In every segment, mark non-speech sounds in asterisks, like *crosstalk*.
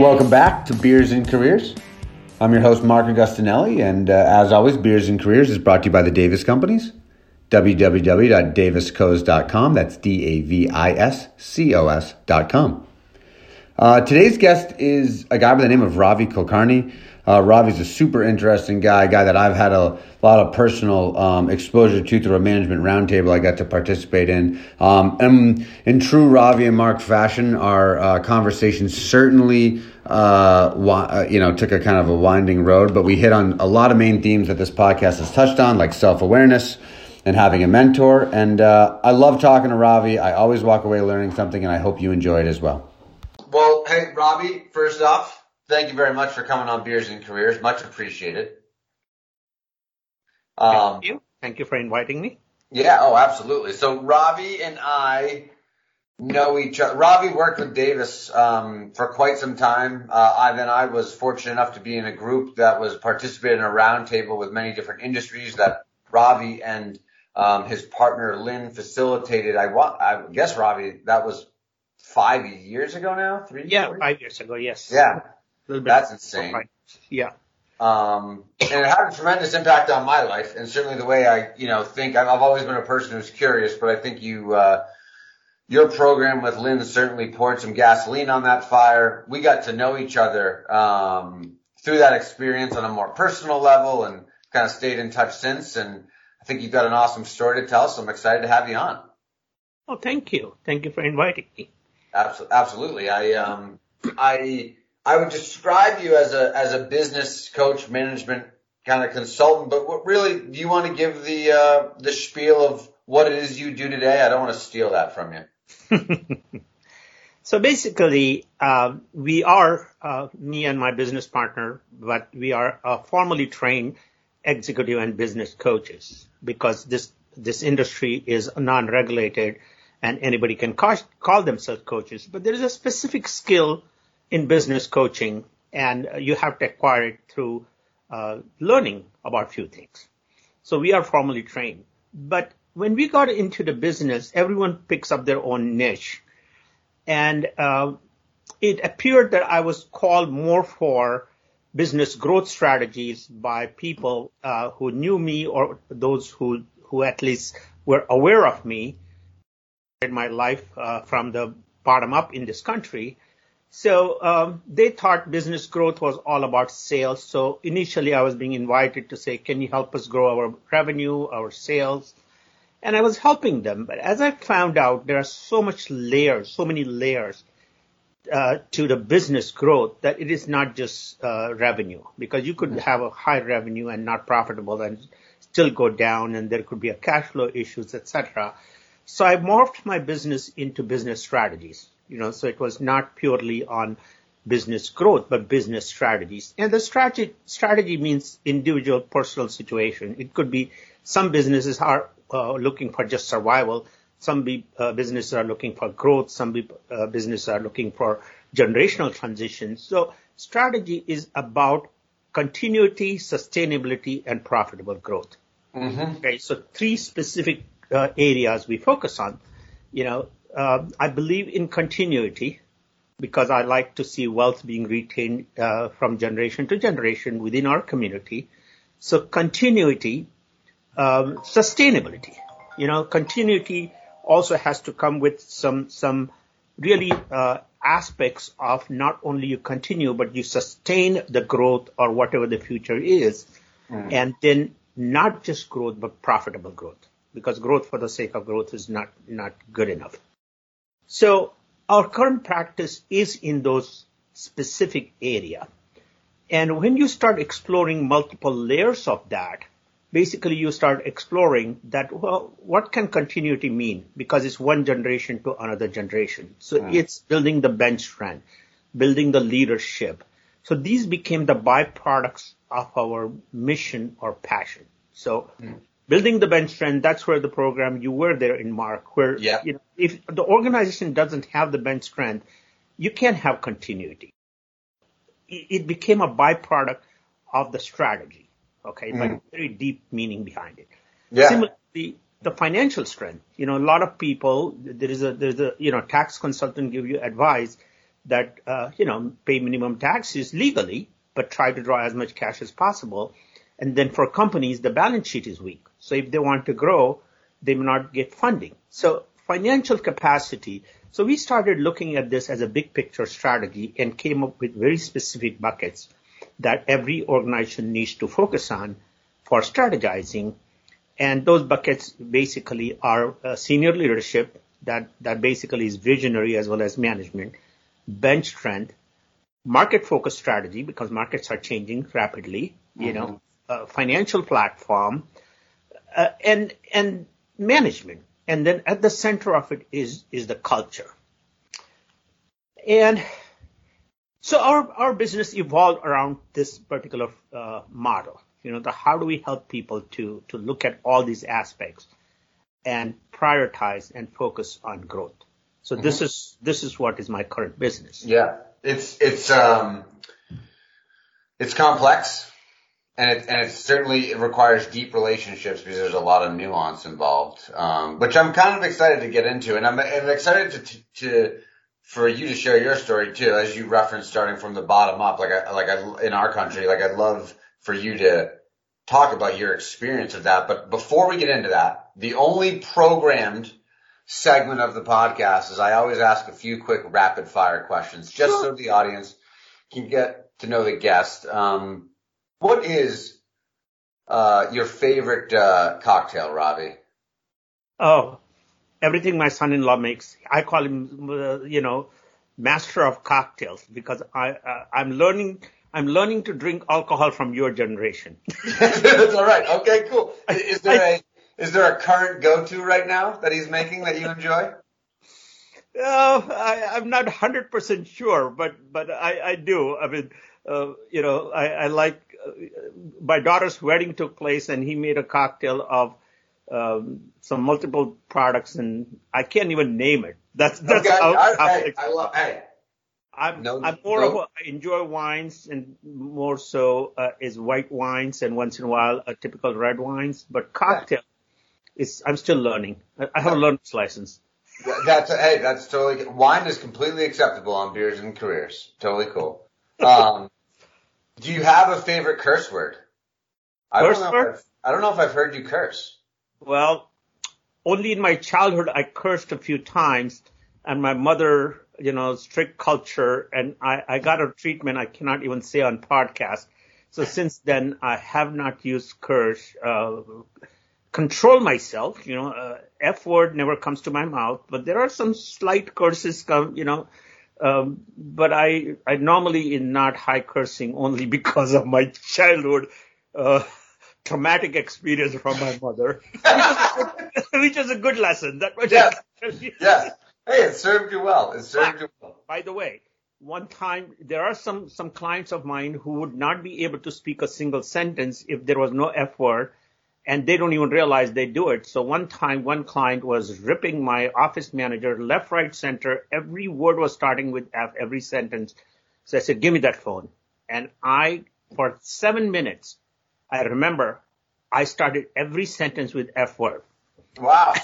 Welcome back to Beers and Careers. I'm your host, Mark Augustinelli, and uh, as always, Beers and Careers is brought to you by the Davis Companies. www.daviscos.com. That's D A V I S C O S.com. Uh, today's guest is a guy by the name of Ravi Kulkarni. Uh, Ravi's a super interesting guy, guy that I've had a lot of personal um, exposure to through a management roundtable I got to participate in. Um, and in true Ravi and Mark fashion, our uh, conversation certainly, uh, uh, you know, took a kind of a winding road, but we hit on a lot of main themes that this podcast has touched on, like self awareness and having a mentor. And uh, I love talking to Ravi. I always walk away learning something, and I hope you enjoy it as well. Well, hey, Ravi, first off, thank you very much for coming on Beers and Careers. Much appreciated. Um, thank you. Thank you for inviting me. Yeah. Oh, absolutely. So Ravi and I know each other. Ravi worked with Davis um, for quite some time. Uh, I then I was fortunate enough to be in a group that was participating in a roundtable with many different industries that Ravi and um, his partner Lynn facilitated. I, I guess Ravi, that was five years ago now. Three. Yeah, four? five years ago. Yes. Yeah. That's insane. Yeah. Um, and it had a tremendous impact on my life and certainly the way I, you know, think. I've, I've always been a person who's curious, but I think you, uh, your program with Lynn certainly poured some gasoline on that fire. We got to know each other, um, through that experience on a more personal level and kind of stayed in touch since. And I think you've got an awesome story to tell. So I'm excited to have you on. Oh, thank you. Thank you for inviting me. Absolutely. I, um, I, I would describe you as a as a business coach, management kind of consultant. But what really do you want to give the uh, the spiel of what it is you do today? I don't want to steal that from you. *laughs* so basically, uh, we are uh, me and my business partner, but we are uh, formally trained executive and business coaches because this this industry is non-regulated and anybody can call, call themselves coaches. But there is a specific skill in business coaching, and you have to acquire it through uh, learning about a few things. So we are formally trained. But when we got into the business, everyone picks up their own niche. And uh, it appeared that I was called more for business growth strategies by people uh, who knew me or those who, who at least were aware of me in my life uh, from the bottom up in this country. So um, they thought business growth was all about sales. So initially, I was being invited to say, "Can you help us grow our revenue, our sales?" And I was helping them. But as I found out, there are so much layers, so many layers uh, to the business growth that it is not just uh, revenue, because you could have a high revenue and not profitable and still go down, and there could be a cash flow issues, etc. So I morphed my business into business strategies. You know, so it was not purely on business growth, but business strategies. And the strategy, strategy means individual personal situation. It could be some businesses are uh, looking for just survival. Some be, uh, businesses are looking for growth. Some be, uh, businesses are looking for generational transition. So strategy is about continuity, sustainability, and profitable growth. Mm-hmm. Okay, so three specific uh, areas we focus on. You know, uh, I believe in continuity because I like to see wealth being retained uh, from generation to generation within our community. So continuity, um, sustainability. You know, continuity also has to come with some some really uh, aspects of not only you continue but you sustain the growth or whatever the future is, mm. and then not just growth but profitable growth because growth for the sake of growth is not not good enough. So our current practice is in those specific area. And when you start exploring multiple layers of that, basically you start exploring that, well, what can continuity mean? Because it's one generation to another generation. So it's building the bench strength, building the leadership. So these became the byproducts of our mission or passion. So mm building the bench strength, that's where the program you were there in Mark, where yeah. you know, if the organization doesn't have the bench strength, you can't have continuity. It became a byproduct of the strategy, okay, mm. but very deep meaning behind it. Yeah. Similarly, the financial strength. You know, a lot of people there is a there's a you know tax consultant give you advice that, uh, you know, pay minimum taxes legally, but try to draw as much cash as possible. And then for companies, the balance sheet is weak. So if they want to grow, they may not get funding. So financial capacity. So we started looking at this as a big picture strategy and came up with very specific buckets that every organization needs to focus on for strategizing. And those buckets basically are uh, senior leadership that, that basically is visionary as well as management, bench strength, market focused strategy because markets are changing rapidly, mm-hmm. you know, uh, financial platform, uh, and, and management. And then at the center of it is, is the culture. And so our, our business evolved around this particular uh, model. You know, the how do we help people to, to look at all these aspects and prioritize and focus on growth. So mm-hmm. this is, this is what is my current business. Yeah. It's, it's, um, it's complex and it, and it certainly it requires deep relationships because there's a lot of nuance involved, um, which I'm kind of excited to get into. And I'm, I'm excited to, to, for you to share your story too, as you referenced starting from the bottom up. Like I, like I, in our country, like I'd love for you to talk about your experience of that. But before we get into that, the only programmed segment of the podcast is I always ask a few quick rapid fire questions just sure. so the audience can get to know the guest. Um, what is uh, your favorite uh, cocktail, Ravi? Oh, everything my son-in-law makes. I call him, uh, you know, master of cocktails because I uh, I'm learning. I'm learning to drink alcohol from your generation. *laughs* That's all right. Okay, cool. Is there a is there a current go-to right now that he's making that you enjoy? Uh, I, I'm not 100% sure, but but I, I do. I mean, uh, you know, I, I like my daughter's wedding took place and he made a cocktail of um, some multiple products and I can't even name it. That's that's okay, how I, hey, I love. Hey, I'm no, I'm more no. of a, I enjoy wines and more so uh, is white wines and once in a while a typical red wines, but cocktail yeah. is I'm still learning. I, I have a learner's license. That's hey, that's totally wine is completely acceptable on beers and careers. Totally cool. *laughs* Um, do you have a favorite curse word? I curse don't know word? I don't know if I've heard you curse. Well, only in my childhood I cursed a few times, and my mother, you know, strict culture, and I, I got a treatment I cannot even say on podcast. So since then, I have not used curse. Uh, control myself, you know, uh, F word never comes to my mouth, but there are some slight curses come, you know, um, but I, I normally in not high cursing only *laughs* because of my childhood, uh, traumatic experience from my mother, *laughs* which is a good lesson. That yes. *laughs* yes. Hey, it served you well. It served but, you well. By the way, one time there are some some clients of mine who would not be able to speak a single sentence if there was no F word, and they don't even realize they do it. So one time, one client was ripping my office manager left, right, center. Every word was starting with F, every sentence. So I said, "Give me that phone," and I for seven minutes I remember I started every sentence with F word. Wow.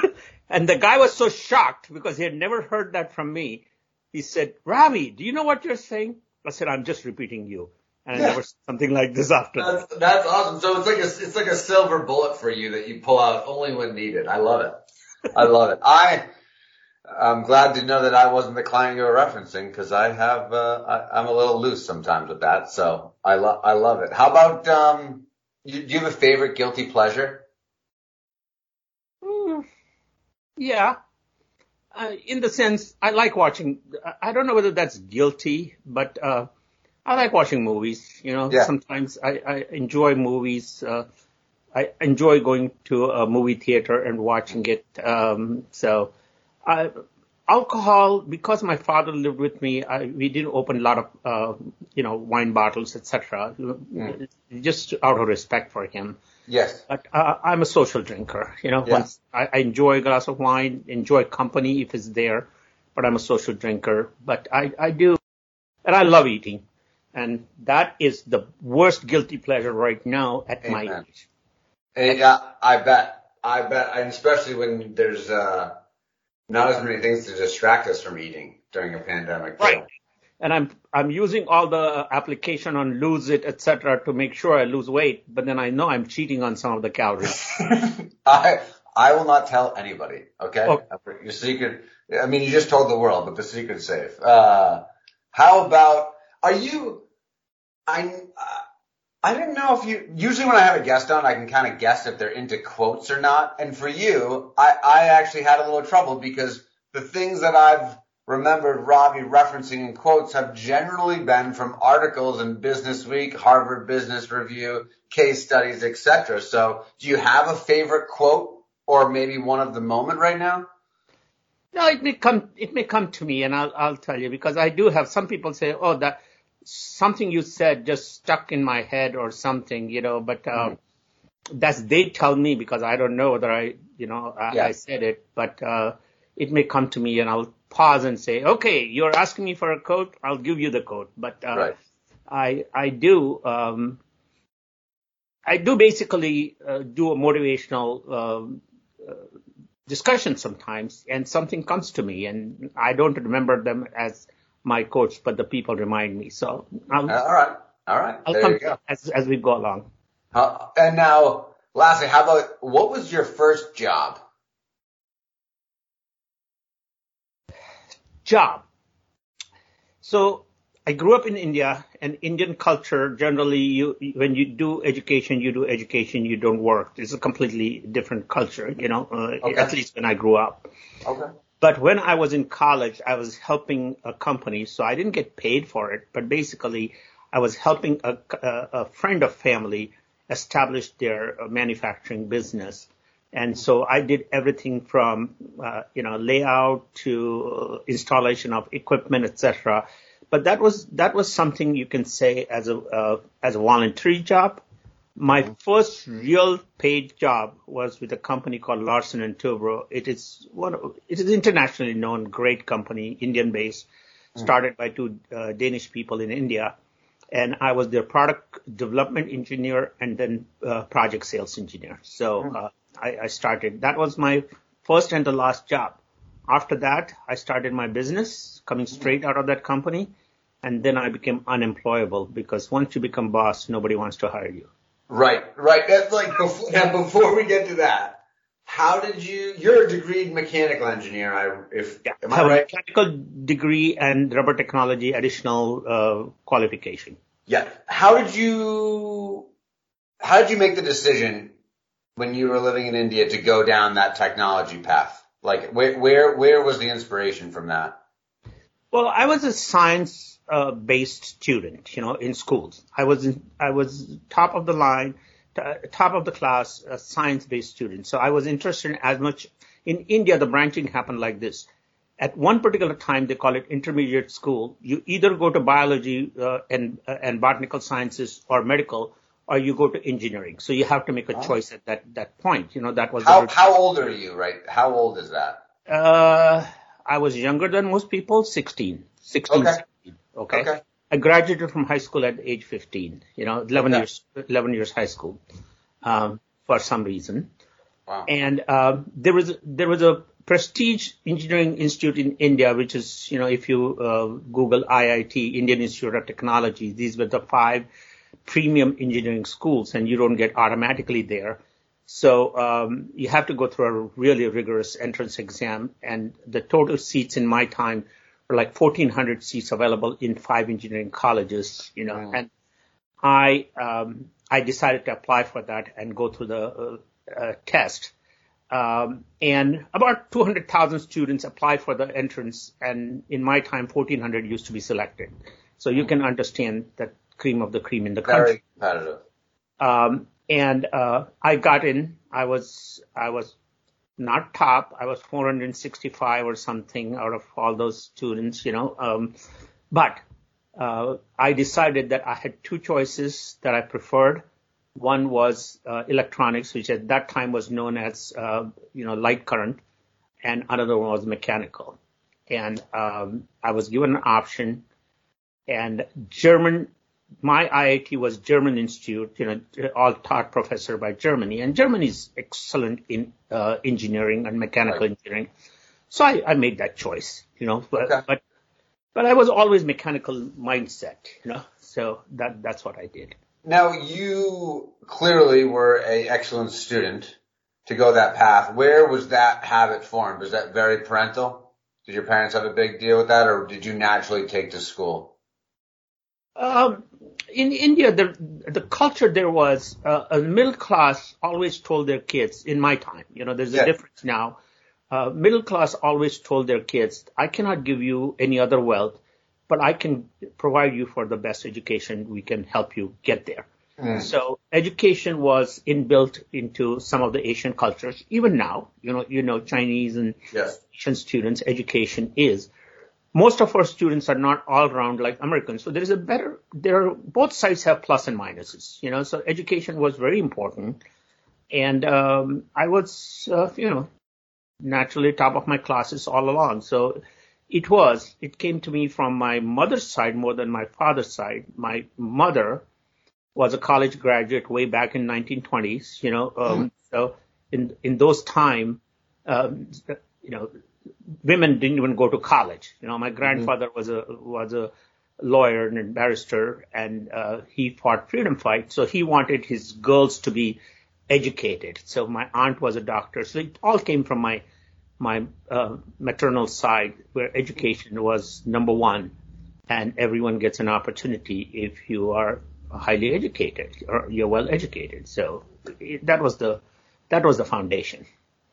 *laughs* and the guy was so shocked because he had never heard that from me. He said, Ravi, do you know what you're saying? I said, I'm just repeating you. And I never said something like this after that's, that. That's awesome. So it's like a, it's like a silver bullet for you that you pull out only when needed. I love it. I love it. I, I'm glad to know that I wasn't the client you were referencing because I have, uh, I, am a little loose sometimes with that. So I love, I love it. How about, um, you, do you have a favorite guilty pleasure? Mm, yeah. Uh, in the sense, I like watching, I don't know whether that's guilty, but, uh, I like watching movies. You know, yeah. sometimes I, I enjoy movies. Uh, I enjoy going to a movie theater and watching it. Um, so, I, alcohol, because my father lived with me, I, we didn't open a lot of, uh, you know, wine bottles, etc. Mm. Just out of respect for him. Yes. But uh, I'm a social drinker. You know, yeah. once I, I enjoy a glass of wine, enjoy company if it's there, but I'm a social drinker. But I, I do, and I love eating. And that is the worst guilty pleasure right now at Amen. my age. And, yeah, I bet. I bet. And especially when there's, uh, not as many things to distract us from eating during a pandemic. Right. And I'm I'm using all the application on Lose It, etc., to make sure I lose weight. But then I know I'm cheating on some of the calories. *laughs* I I will not tell anybody. Okay. Okay. Your secret. I mean, you just told the world, but the secret's safe. Uh, how about? Are you? I. Uh, I didn't know if you, usually when I have a guest on, I can kind of guess if they're into quotes or not. And for you, I, I actually had a little trouble because the things that I've remembered Ravi referencing in quotes have generally been from articles in Business Week, Harvard Business Review, case studies, etc. So do you have a favorite quote or maybe one of the moment right now? No, it may come, it may come to me and I'll, I'll tell you because I do have some people say, oh, that, something you said just stuck in my head or something, you know, but, uh, mm-hmm. that's, they tell me because I don't know whether I, you know, I, yeah. I said it, but, uh, it may come to me and I'll pause and say, okay, you're asking me for a quote. I'll give you the quote, but, uh, right. I, I do, um, I do basically, uh, do a motivational, um, uh, discussion sometimes and something comes to me and I don't remember them as, my coach, but the people remind me. So I'll, all right, all right. I'll there come you go. as as we go along. Uh, and now, lastly, how about what was your first job? Job. So I grew up in India, and Indian culture generally, you when you do education, you do education, you don't work. It's a completely different culture, you know. Uh, okay. At least when I grew up. Okay. But when I was in college, I was helping a company, so I didn't get paid for it. But basically, I was helping a, a, a friend of family establish their uh, manufacturing business. And so I did everything from, uh, you know, layout to installation of equipment, etc. But that was that was something you can say as a uh, as a voluntary job. My mm-hmm. first real paid job was with a company called Larsen and Toubro. It is one of, it is internationally known, great company, Indian based, mm. started by two uh, Danish people in India. And I was their product development engineer and then uh, project sales engineer. So mm. uh, I, I started. That was my first and the last job. After that, I started my business coming straight out of that company. And then I became unemployable because once you become boss, nobody wants to hire you. Right, right. That's like before, now before we get to that, how did you? You're a degreed mechanical engineer. I if yeah, am I right? Mechanical degree and rubber technology additional uh, qualification. Yeah. How did you? How did you make the decision when you were living in India to go down that technology path? Like where where where was the inspiration from that? Well, I was a science uh, based student, you know, in schools. I was in, I was top of the line, top of the class, a science based student. So I was interested in as much. In India, the branching happened like this. At one particular time, they call it intermediate school. You either go to biology uh, and uh, and botanical sciences or medical, or you go to engineering. So you have to make a oh. choice at that that point. You know, that was how how old are you? Right? How old is that? Uh, I was younger than most people, 16, 16. Okay. Okay. okay. I graduated from high school at age 15, you know, 11 okay. years, 11 years high school, um, for some reason. Wow. And, uh, there was, there was a prestige engineering institute in India, which is, you know, if you, uh, Google IIT, Indian Institute of Technology, these were the five premium engineering schools and you don't get automatically there. So, um, you have to go through a really rigorous entrance exam and the total seats in my time like 1,400 seats available in five engineering colleges, you know, mm. and I, um, I decided to apply for that and go through the uh, uh, test. Um, and about 200,000 students applied for the entrance, and in my time, 1,400 used to be selected. So you can understand that cream of the cream in the country. Very competitive. Um, and uh, I got in. I was I was not top. I was 465 or something out of all those students, you know. Um, but uh, I decided that I had two choices that I preferred. One was uh, electronics, which at that time was known as, uh, you know, light current, and another one was mechanical. And um, I was given an option, and German my IIT was German institute, you know, all taught professor by Germany, and Germany is excellent in uh, engineering and mechanical right. engineering. So I, I made that choice, you know, but, Okay. but, but I was always mechanical mindset, you know, so that, that's what I did. Now you clearly were a excellent student to go that path. Where was that habit formed? Was that very parental? Did your parents have a big deal with that or did you naturally take to school? Um, in India, the the culture there was uh, a middle class always told their kids. In my time, you know, there's a difference now. Uh, middle class always told their kids, "I cannot give you any other wealth, but I can provide you for the best education. We can help you get there." So education was inbuilt into some of the Asian cultures. Even now, you know, you know, Chinese and Yes. Asian students, education is. Most of our students are not all around like Americans. So there is a better, there are, both sides have plus and minuses, you know, so education was very important. And, um, I was, uh, you know, naturally top of my classes all along. So it was, it came to me from my mother's side more than my father's side. My mother was a college graduate way back in 1920s, you know, um, so in, in those time, um, you know, women didn't even go to college. You know, my grandfather was a was a lawyer and a barrister, and uh, he fought freedom fight. So he wanted his girls to be educated. So my aunt was a doctor. So it all came from my my uh, maternal side, where education was number one, and everyone gets an opportunity if you are highly educated or you're well educated. So that was the that was the foundation.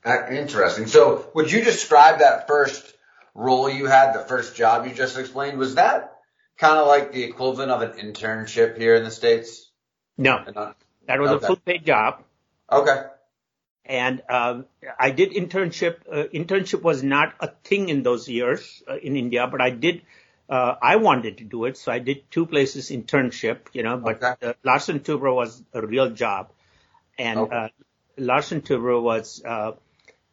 Uh, Interesting. So would you describe that first role you had, the first job you just explained, was that kind of like the equivalent of an internship here in the States? No, Uh, that was Okay. a full paid job. Okay. and um, I did internship. Uh, internship was not a thing in those years uh, in India, but I did. Uh, I wanted to do it, so I did two places internship. You know, but Okay. uh, Larsen Toubro was a real job, and Okay. uh, Larsen Toubro was.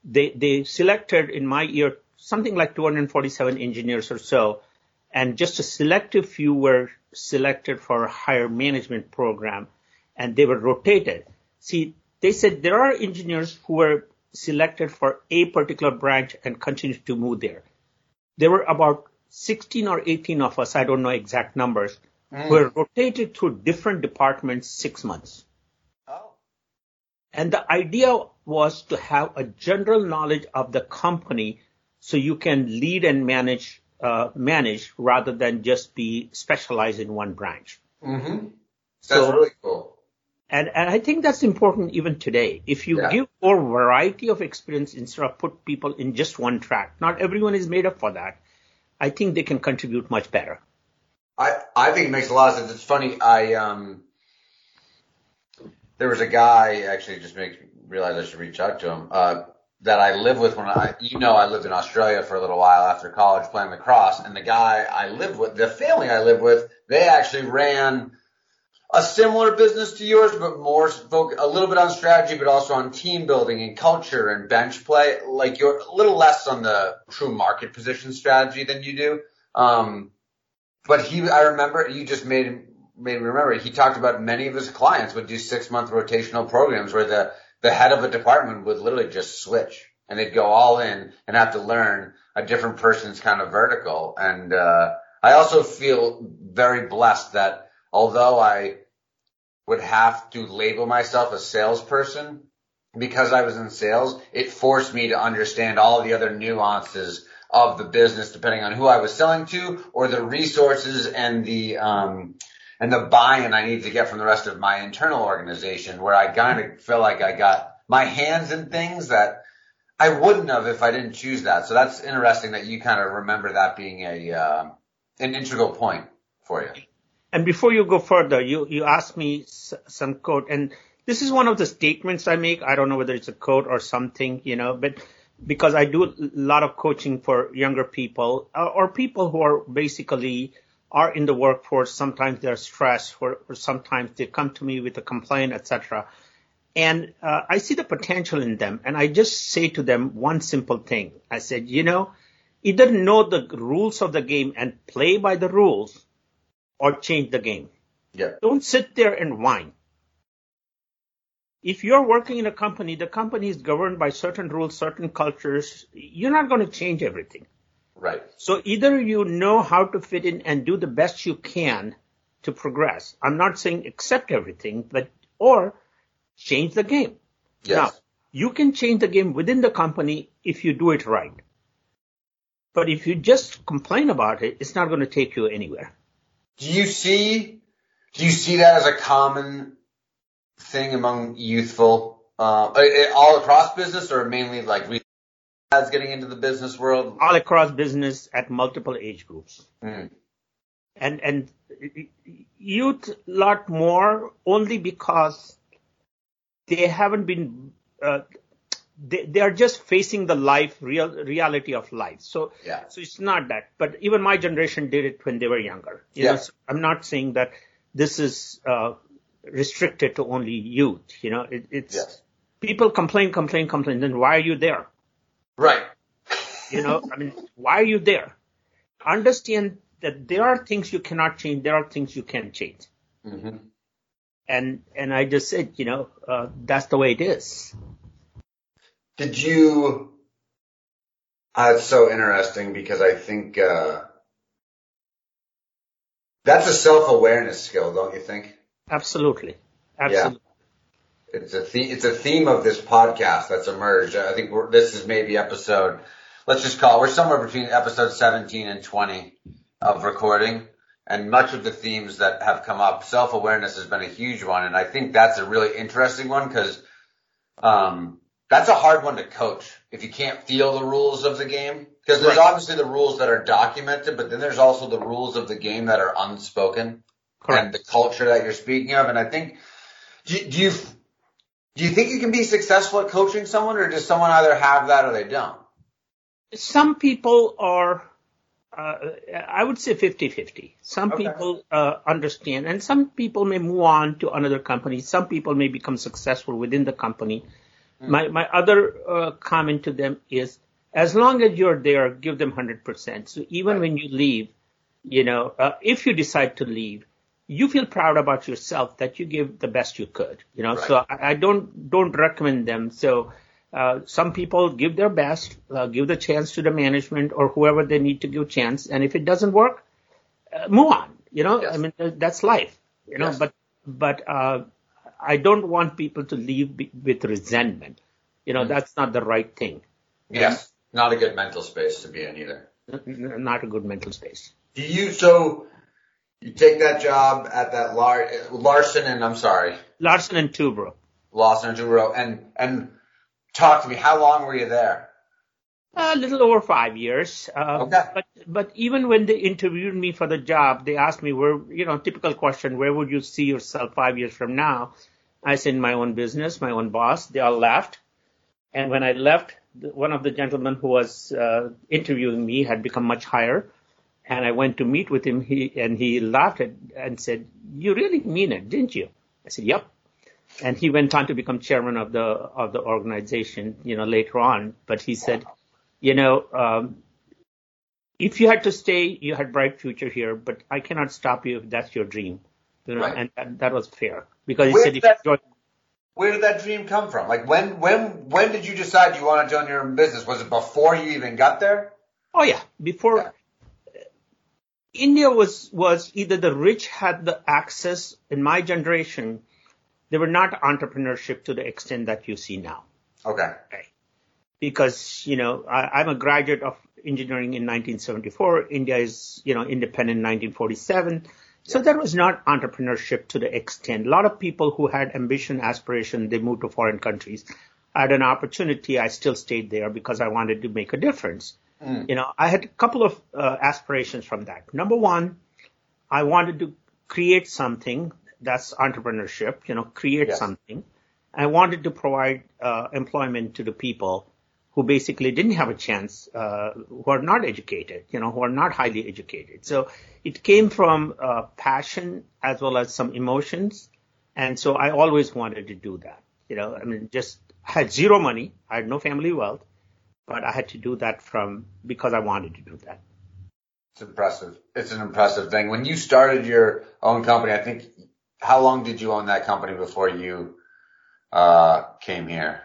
They they selected in my year something like 247 engineers or so, and just a selective few were selected for a higher management program, and they were rotated. See, they said there are engineers who were selected for a particular branch and continued to move there. There were about 16 or 18 of us, I don't know exact numbers, mm. who were rotated through different departments six months. And the idea was to have a general knowledge of the company so you can lead and manage, uh, manage rather than just be specialized in one branch. Mm-hmm. That's So- really cool. And, and I think that's important even today. If you Yeah. give more variety of experience instead of put people in just one track, not everyone is made up for that. I think they can contribute much better. I, I think it makes a lot of sense. It's funny. I, um, there was a guy actually just makes me realize I should reach out to him, uh, that I live with when I, you know, I lived in Australia for a little while after college playing lacrosse and the guy I lived with, the family I lived with, they actually ran a similar business to yours, but more spoke a little bit on strategy, but also on team building and culture and bench play. Like you're a little less on the true market position strategy than you do. Um, but he, I remember you just made him, made me remember he talked about many of his clients would do six month rotational programs where the, the head of a department would literally just switch and they'd go all in and have to learn a different person's kind of vertical. And, uh, I also feel very blessed that although I would have to label myself a salesperson because I was in sales, it forced me to understand all the other nuances of the business depending on who I was selling to or the resources and the, um, and the buy-in I need to get from the rest of my internal organization where I kind of feel like I got my hands in things that I wouldn't have if I didn't choose that. So that's interesting that you kind of remember that being a, uh, an integral point for you. And before you go further, you, you asked me some quote, and this is one of the statements I make. I don't know whether it's a quote or something, you know, but because I do a lot of coaching for younger people or people who are basically are in the workforce. Sometimes they're stressed or, or sometimes they come to me with a complaint, etc. And uh, I see the potential in them, and I just say to them one simple thing. I said, you know, either know the rules of the game and play by the rules, or change the game. Yeah. Don't sit there and whine. if you're working in a company, the company is governed by certain rules, certain cultures. You're not going to change everything. Right. So either you know how to fit in and do the best you can to progress. I'm not saying accept everything, but or change the game. Yes. Now, you can change the game within the company if you do it right. But if you just complain about it, it's not going to take you anywhere. Do you see do you see that as a common thing among youthful uh, all across business or mainly like as getting into the business world? All across business at multiple age groups. Mm. And and youth lot more only because they haven't been uh, they, they are just facing the life real reality of life so yeah. so it's not that but even my generation did it when they were younger you yeah. know so i'm not saying that this is uh, restricted to only youth you know it, it's yes. people complain complain complain then why are you there right you know i mean why are you there understand that there are things you cannot change there are things you can change mm-hmm. and and i just said you know uh, that's the way it is did you? Uh, it's so interesting because I think uh, that's a self-awareness skill, don't you think? Absolutely, absolutely. Yeah. It's a the- it's a theme of this podcast that's emerged. I think this is maybe episode. Let's just call it. We're somewhere between episode 17 and 20 of recording, and much of the themes that have come up, self-awareness has been a huge one, and I think that's a really interesting one because. Um, that's a hard one to coach if you can't feel the rules of the game. Because there's Right. obviously the rules that are documented, but then there's also the rules of the game that are unspoken Correct. and the culture that you're speaking of. And I think, do, do you, do you think you can be successful at coaching someone or does someone either have that or they don't? Some people are, uh, I would say 50-50. Some Okay. people uh, understand, and some people may move on to another company. Some people may become successful within the company. My my other uh, comment to them is, as long as you're there, give them 100%. So even Right. when you leave, you know, uh, if you decide to leave, you feel proud about yourself that you give the best you could. You know, Right. so I, I don't don't recommend them. So uh, some people give their best, uh, give the chance to the management or whoever they need to give chance, and if it doesn't work, uh, move on. You know, Yes. I mean that's life. You know, Yes. but but uh, I don't want people to leave be, with resentment. You know, Mm. that's not the right thing. Yes. Not a good mental space to be in either. Not a good mental space. Do you, so you take that job at that Lar- Larson and I'm sorry, Larsen and Toubro. Lawson and Juro and, and talk to me. How long were you there? A little over five years. Uh, Okay. But but even when they interviewed me for the job, they asked me where you know typical question, where would you see yourself five years from now? I said my own business, my own boss. They all laughed, and when I left, one of the gentlemen who was uh, interviewing me had become much higher, and I went to meet with him. He and he laughed at, and said, "You really mean it, didn't you?" I said, "Yep." And he went on to become chairman of the of the organization, you know, later on. But he said, you know, um, if you had to stay, you had bright future here, but I cannot stop you if that's your dream. You know, Right. and that, that was fair because he Where said did if you that- join, Where did that dream come from? Like when, when, when did you decide you want to join your own business? Was it before you even got there? oh yeah, before Yeah. India was was either the rich had the access in my generation, they were not entrepreneurship to the extent that you see now. Okay. okay. because you know I, I'm a graduate of engineering in 1974. India is you know independent in 1947, so there was not entrepreneurship to the extent. A lot of people who had ambition, aspiration, they moved to foreign countries. I had an opportunity. I still stayed there because I wanted to make a difference. You know, I had a couple of uh, aspirations from that. Number one, I wanted to create something that's entrepreneurship. You know, create Yes. something. I wanted to provide uh, employment to the people who basically didn't have a chance, uh, who are not educated, you know, who are not highly educated. So it came from uh, passion as well as some emotions, and so I always wanted to do that. You know, I mean, just I had zero money, I had no family wealth, but I had to do that from because I wanted to do that. It's impressive. It's an impressive thing. When you started your own company, I think, how long did you own that company before you, uh, came here?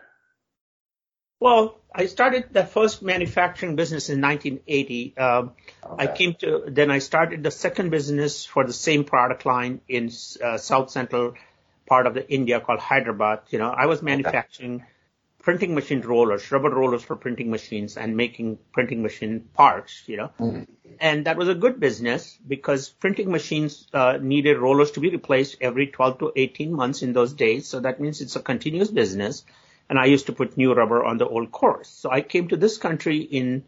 Well, I started the first manufacturing business in 1980. Um, okay. I came to, then I started the second business for the same product line in uh, South Central part of the India called Hyderabad. You know, I was manufacturing okay. Printing machine rollers, rubber rollers for printing machines and making printing machine parts, you know. Mm-hmm. And that was a good business because printing machines uh, needed rollers to be replaced every 12 to 18 months in those days. So that means it's a continuous business and I used to put new rubber on the old cores. So I came to this country in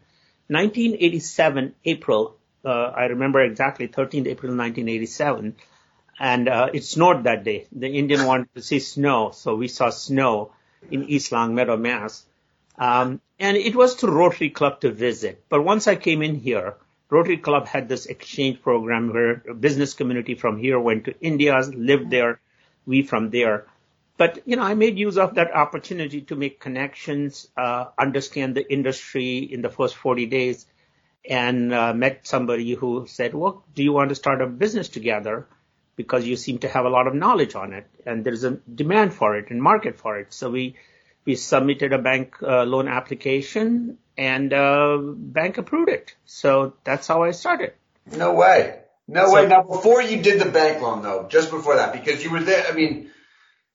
1987, April. Uh, I remember exactly 13th April 1987, and uh, it snowed that day. The Indian wanted to see snow, so we saw snow in East Longmeadow, Mass. Um, and it was to Rotary Club to visit. But once I came in here, Rotary Club had this exchange program where business community from here went to India, lived there, we from there. But, you know, I made use of that opportunity to make connections, uh, understand the industry in the first 40 days and uh, met somebody who said, well, do you want to start a business together? Because you seem to have a lot of knowledge on it and there's a demand for it and market for it. So we, we submitted a bank uh, loan application and uh, bank approved it. So that's how I started. No way. No so, way. Now, before you did the bank loan though, just before that, because you were there, I mean,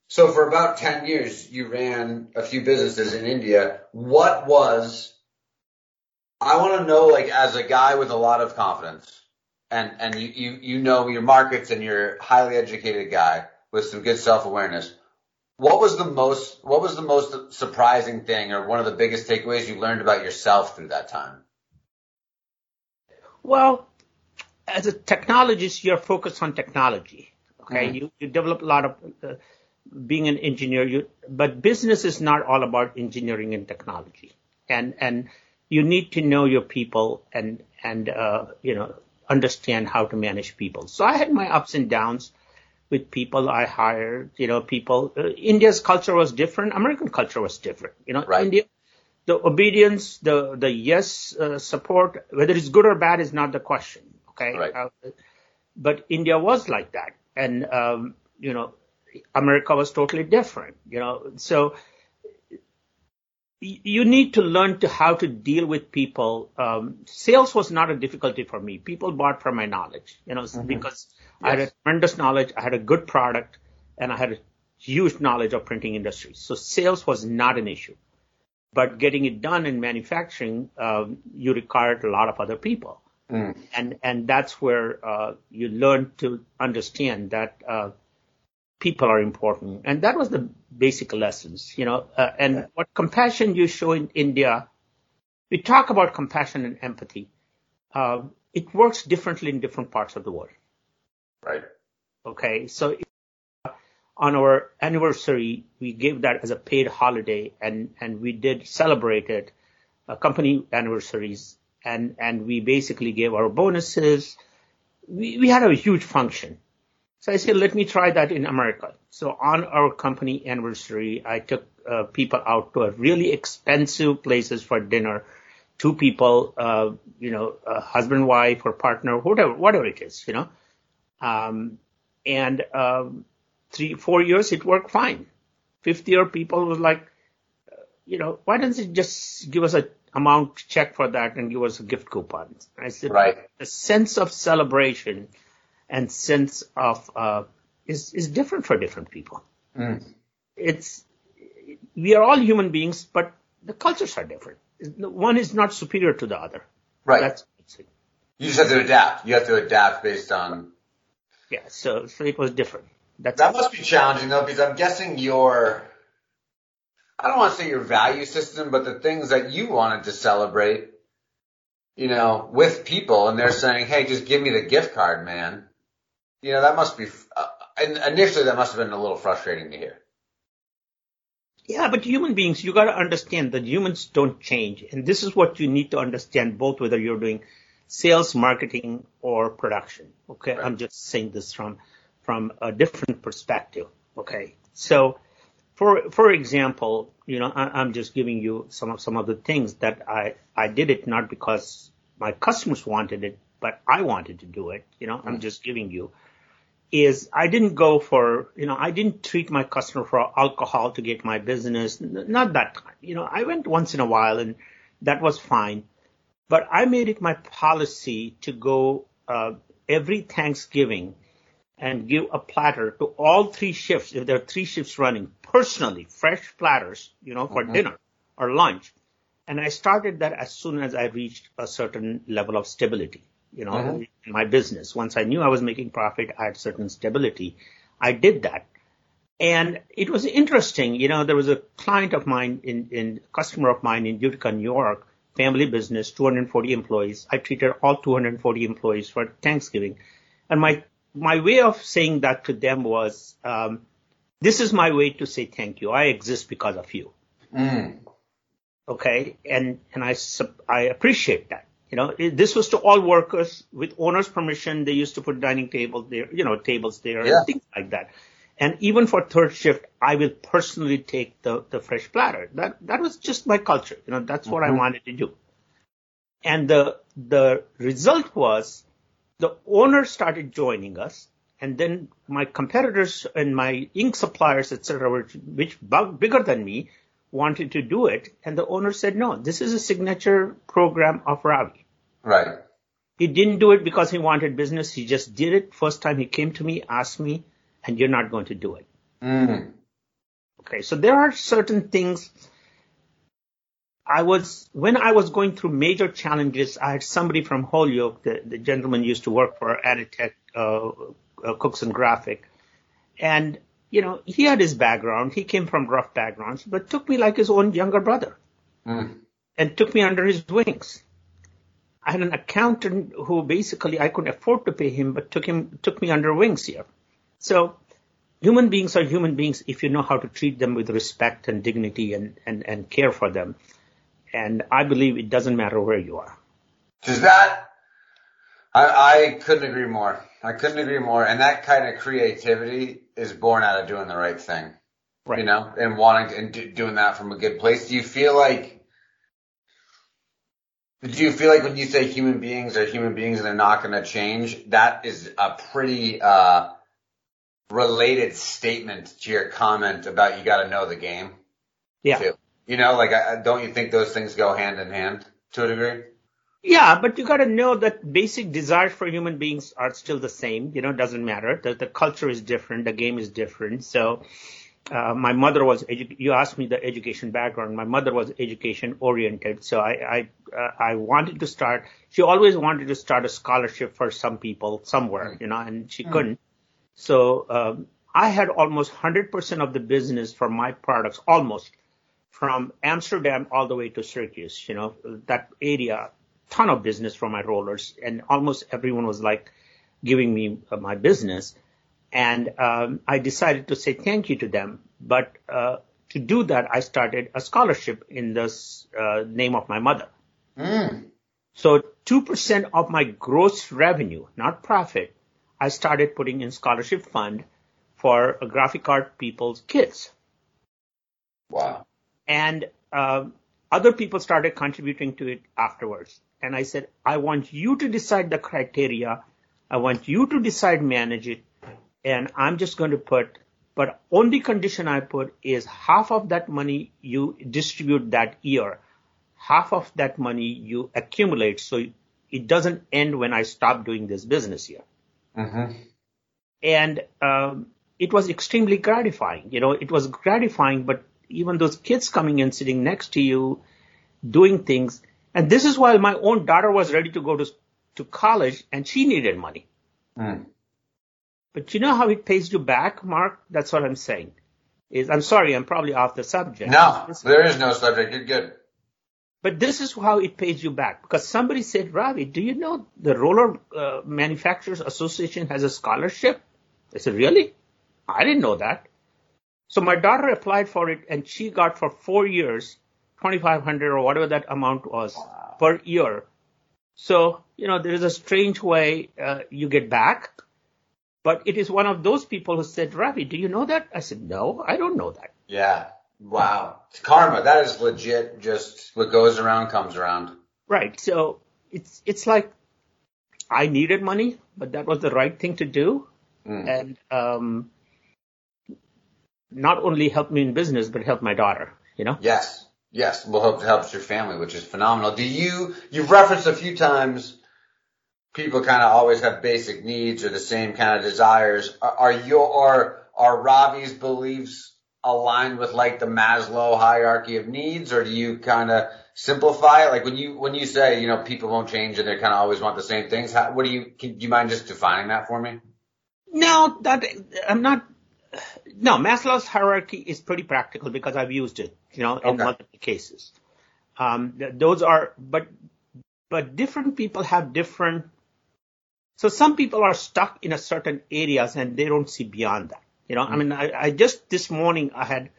so for about 10 years, you ran a few businesses in India. What was, I want to know, like, as a guy with a lot of confidence and, and you, you, you know your markets and you're a highly educated guy with some good self-awareness. What was the most, what was the most surprising thing or one of the biggest takeaways you learned about yourself through that time? Well, as a technologist, you're focused on technology. Okay. Mm-hmm. You, you develop a lot of, uh, being an engineer, you, but business is not all about engineering and technology. And, and you need to know your people and, and, uh, you know, understand how to manage people. So I had my ups and downs with people I hired, you know, people, uh, India's culture was different. American culture was different. You know, right. India, the obedience, the, the yes, uh, support, whether it's good or bad is not the question. Okay. Right. Uh, but India was like that. And, um, you know, America was totally different, you know. So you need to learn to how to deal with people. Um, sales was not a difficulty for me. People bought from my knowledge, you know, mm-hmm. because yes. I had a tremendous knowledge, I had a good product, and I had a huge knowledge of printing industry. So sales was not an issue. But getting it done in manufacturing, um, you required a lot of other people. Mm. And, and that's where, uh, you learn to understand that, uh, people are important. And that was the basic lessons, you know, uh, and yeah. what compassion you show in India, we talk about compassion and empathy. Uh, it works differently in different parts of the world. Right. Okay. So on our anniversary, we gave that as a paid holiday and, and we did celebrate it, uh, company anniversaries and, and we basically gave our bonuses. We, we had a huge function so I said, let me try that in America. So on our company anniversary, I took uh, people out to a really expensive places for dinner. Two people, uh, you know, a husband, wife, or partner, whatever, whatever it is, you know. Um, and um, three, four years, it worked fine. Fifth year, people was like, uh, you know, why doesn't it just give us a amount check for that and give us a gift coupon? I said, right. the sense of celebration and sense of uh, is is different for different people. Mm. It's we are all human beings, but the cultures are different. One is not superior to the other. Right. That's you just have to adapt. You have to adapt based on. Yeah. So so it was different. That's that must be challenging though, because I'm guessing your. I don't want to say your value system, but the things that you wanted to celebrate, you know, with people, and they're saying, "Hey, just give me the gift card, man." You know, that must be, uh, initially that must have been a little frustrating to hear. Yeah, but human beings, you got to understand that humans don't change. And this is what you need to understand both whether you're doing sales, marketing, or production. Okay. Right. I'm just saying this from, from a different perspective. Okay. So for, for example, you know, I, I'm just giving you some of, some of the things that I, I did it not because my customers wanted it, but I wanted to do it. You know, mm I'm just giving you is I didn't go for, you know, I didn't treat my customer for alcohol to get my business. Not that time. You know, I went once in a while and that was fine. But I made it my policy to go uh, every Thanksgiving and give a platter to all three shifts. If there are three shifts running, personally, fresh platters, you know, for mm-hmm. dinner or lunch. And I started that as soon as I reached a certain level of stability, you know, in my business. Once I knew I was making profit, I had certain stability. I did that. And it was interesting, you know, there was a client of mine in, in customer of mine in Utica, New York, family business, 240 employees. I treated all 240 employees for Thanksgiving. And my, my way of saying that to them was, um, this is my way to say thank you. I exist because of you. Mm. Okay. And, and I, I appreciate that. You know, this was to all workers with owner's permission. They used to put dining tables there, you know, tables there yeah. and things like that. And even for third shift, I will personally take the, the fresh platter. That, that was just my culture. You know, that's what mm-hmm. I wanted to do. And the, the result was the owner started joining us and then my competitors and my ink suppliers, et cetera, which, which bigger than me wanted to do it. And the owner said, no, this is a signature program of Ravi. Right. He didn't do it because he wanted business. He just did it. First time he came to me, asked me, and you're not going to do it. Mm. Okay, so there are certain things. I was when I was going through major challenges. I had somebody from Holyoke, the, the gentleman used to work for Aditech uh, uh, Cooks and Graphic, and you know he had his background. He came from rough backgrounds, but took me like his own younger brother, mm. and took me under his wings. I had an accountant who basically I couldn't afford to pay him, but took him took me under wings here. So human beings are human beings if you know how to treat them with respect and dignity and, and, and care for them. And I believe it doesn't matter where you are. Does that, I, I couldn't agree more. I couldn't agree more. And that kind of creativity is born out of doing the right thing. Right. You know, and wanting to, and do, doing that from a good place. Do you feel like, do you feel like when you say human beings are human beings and they're not going to change, that is a pretty, uh, related statement to your comment about you got to know the game. Yeah. Too. You know, like, I, don't you think those things go hand in hand to a degree? Yeah, but you got to know that basic desires for human beings are still the same. You know, it doesn't matter. The, the culture is different. The game is different. So, uh, my mother was, edu- you asked me the education background. My mother was education oriented. So I, I, uh, I wanted to start, she always wanted to start a scholarship for some people somewhere, you know, and she mm. couldn't. So um, I had almost 100% of the business for my products, almost from Amsterdam all the way to Syracuse. You know that area, ton of business from my rollers, and almost everyone was like giving me uh, my business. And um, I decided to say thank you to them. But uh, to do that, I started a scholarship in the uh, name of my mother. Mm. So 2% of my gross revenue, not profit, I started putting in scholarship fund for graphic art people's kids. Wow. And uh, other people started contributing to it afterwards. And I said, I want you to decide the criteria. I want you to decide manage it. And I'm just going to put, but only condition I put is half of that money you distribute that year. Half of that money you accumulate so it doesn't end when I stop doing this business here. Mm-hmm. And um, it was extremely gratifying. You know, it was gratifying, but even those kids coming in, sitting next to you, doing things. And this is why my own daughter was ready to go to to college, and she needed money. Mm. But you know how it pays you back, Mark? That's what I'm saying. Is I'm sorry, I'm probably off the subject. No, there is no subject. You're good. But this is how it pays you back because somebody said, Ravi, do you know the Roller uh, Manufacturers Association has a scholarship? I said, really? I didn't know that. So my daughter applied for it and she got for four years, 2500 or whatever that amount was wow. per year. So, you know, there is a strange way uh, you get back, but it is one of those people who said, Ravi, do you know that? I said, no, I don't know that. Yeah. Wow. It's karma. That is legit. Just what goes around comes around. Right. So it's, it's like I needed money, but that was the right thing to do. mm. and um, not only helped me in business, but helped my daughter. You know. Yes. Yes. Well, hope helps your family, which is phenomenal. Do you? You've referenced a few times. People kind of always have basic needs or the same kind of desires. Are, are your are, are Ravi's beliefs aligned with like the Maslow hierarchy of needs, or do you kind of simplify it? Like when you when you say you know people won't change and they kind of always want the same things. How, what do you? Can, do you mind just defining that for me? No, that I'm not no, Maslow's hierarchy is pretty practical because I've used it, you know, in okay. multiple cases. Um, those are, but, but different people have different, so some people are stuck in a certain areas and they don't see beyond that. You know, mm-hmm. I mean, I, I, just this morning I had,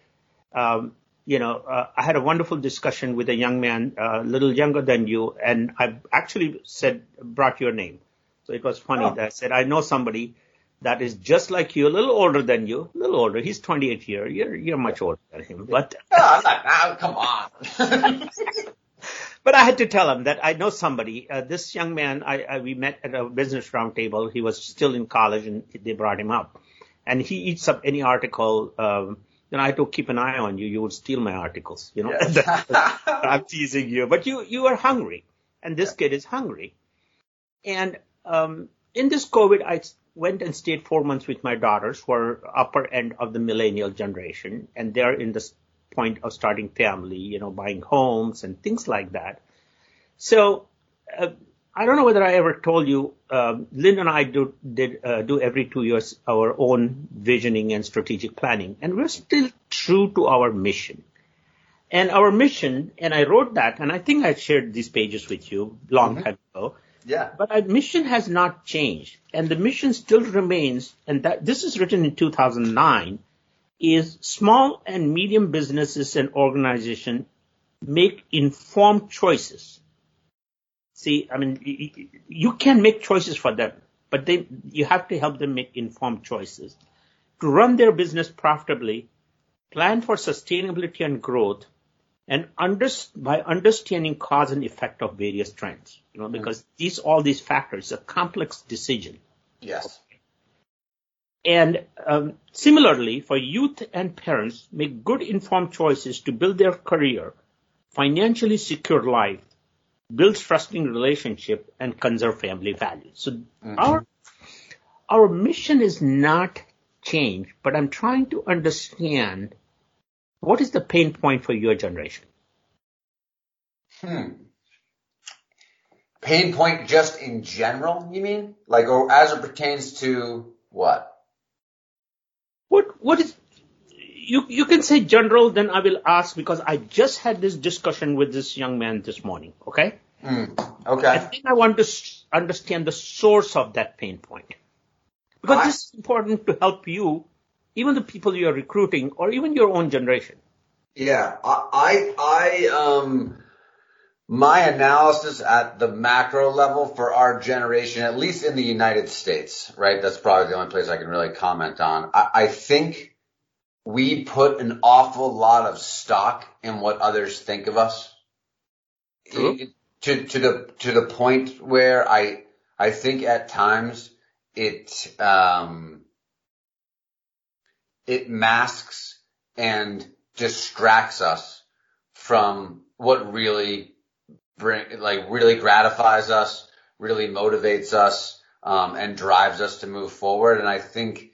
um, you know, uh, I had a wonderful discussion with a young man, uh, a uh, little younger than you, and I actually said, brought your name. So it was funny oh. that I said, I know somebody that is just like you, a little older than you, a little older. He's 28 years. You're you're much older than him, but oh, not, come on. *laughs* *laughs* but I had to tell him that I know somebody. Uh, this young man, I, I we met at a business roundtable. He was still in college, and they brought him up. And he eats up any article. Um, you know, I had to keep an eye on you. You would steal my articles. You know, yes. *laughs* I'm teasing you, but you you are hungry, and this yeah. kid is hungry. And um, in this COVID, I went and stayed four months with my daughters who are upper end of the millennial generation and they're in the point of starting family, you know, buying homes and things like that. So, uh, I don't know whether I ever told you, uh, Lynn and I do, did, uh, do every two years our own visioning and strategic planning and we're still true to our mission. And our mission, and I wrote that, and I think I shared these pages with you long mm-hmm. time ago, yeah. But our mission has not changed. And the mission still remains, and that this is written in 2009, is small and medium businesses and organizations make informed choices. See, I mean, you can make choices for them, but they, you have to help them make informed choices to run their business profitably, plan for sustainability and growth, and under, by understanding cause and effect of various trends, you know, because mm these, all these factors, a complex decision. Yes. And um, similarly, for youth and parents, make good informed choices to build their career, financially secure life, build trusting relationship, and conserve family values. So mm-hmm. our our mission is not changed, but I'm trying to understand what is the pain point for your generation? Hmm. Pain point just in general, you mean? Like, or as it pertains to what? What, what is, you, you can say general, then I will ask because I just had this discussion with this young man this morning, okay? Mm, okay. I think I want to understand the source of that pain point. Because I, this is important to help you even the people you're recruiting or even your own generation? Yeah, I, I, um, my analysis at the macro level for our generation, at least in the United States, right? That's probably the only place I can really comment on. I, I think we put an awful lot of stock in what others think of us. It, to, to the, to the point where I, I think at times it, um, it masks and distracts us from what really bring, like really gratifies us, really motivates us, um, and drives us to move forward. And I think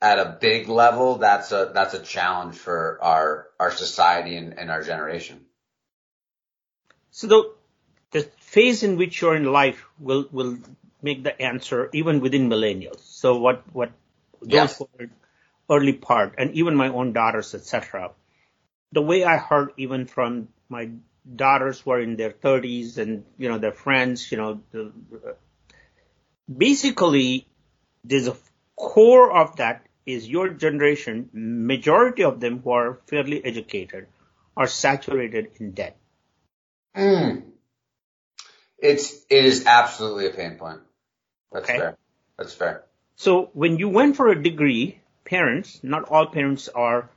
at a big level, that's a, that's a challenge for our, our society and, and our generation. So the, the phase in which you're in life will, will make the answer even within millennials. So what, what those yes. who early part, and even my own daughters, etc. The way I heard even from my daughters who are in their 30s and you know their friends, you know, the, basically there's a core of that is your generation. Majority of them who are fairly educated are saturated in debt. Mm. It's it is absolutely a pain point. That's okay. fair. That's fair. So when you went for a degree, parents, not all parents are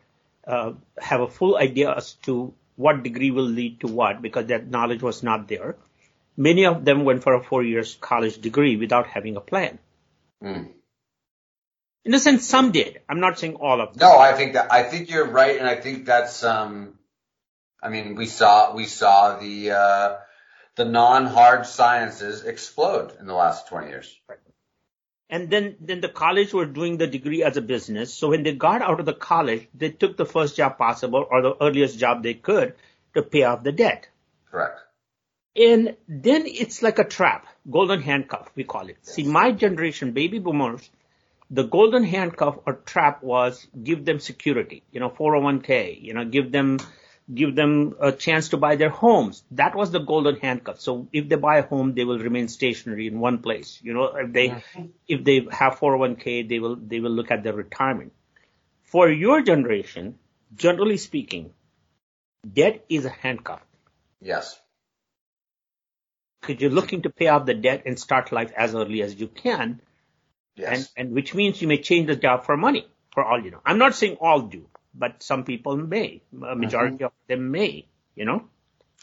uh, have a full idea as to what degree will lead to what because that knowledge was not there. Many of them went for a four years college degree without having a plan. Mm. In a sense, some did. I'm not saying all of them. No, I think that I think you're right, and I think that's um, I mean, we saw we saw the uh, the non-hard sciences explode in the last 20 years. Right. And then then the college were doing the degree as a business. So when they got out of the college, they took the first job possible or the earliest job they could to pay off the debt. Correct. And then it's like a trap, golden handcuff, we call it. Yes. See, my generation, baby boomers, the golden handcuff or trap was give them security, you know, 401k, you know, give them, give them a chance to buy their homes. That was the golden handcuff. So if they buy a home, they will remain stationary in one place. You know, if they, if they have 401k, they will, they will look at their retirement. For your generation, generally speaking, debt is a handcuff. Yes. Because you're looking to pay off the debt and start life as early as you can. Yes. And, and which means you may change the job for money, for all you know. I'm not saying all do, but some people may. A majority mm-hmm. of them may, you know?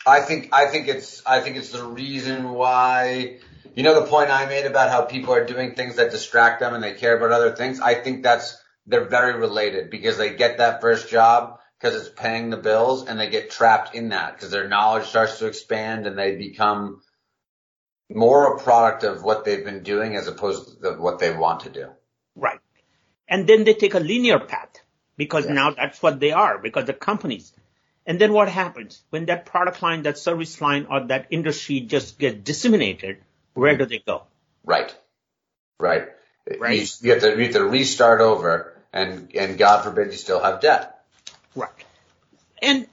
I think, I think it's, I think it's the reason why, you know, the point I made about how people are doing things that distract them and they care about other things. I think that's, they're very related because they get that first job because it's paying the bills and they get trapped in that because their knowledge starts to expand and they become more a product of what they've been doing as opposed to what they want to do. Right. And then they take a linear path because yes. now that's what they are because the companies. And then what happens when that product line, that service line or that industry just gets disseminated? Where do they go? Right. Right. Right. You, you, have to, you have to restart over and, and God forbid you still have debt. Right. And,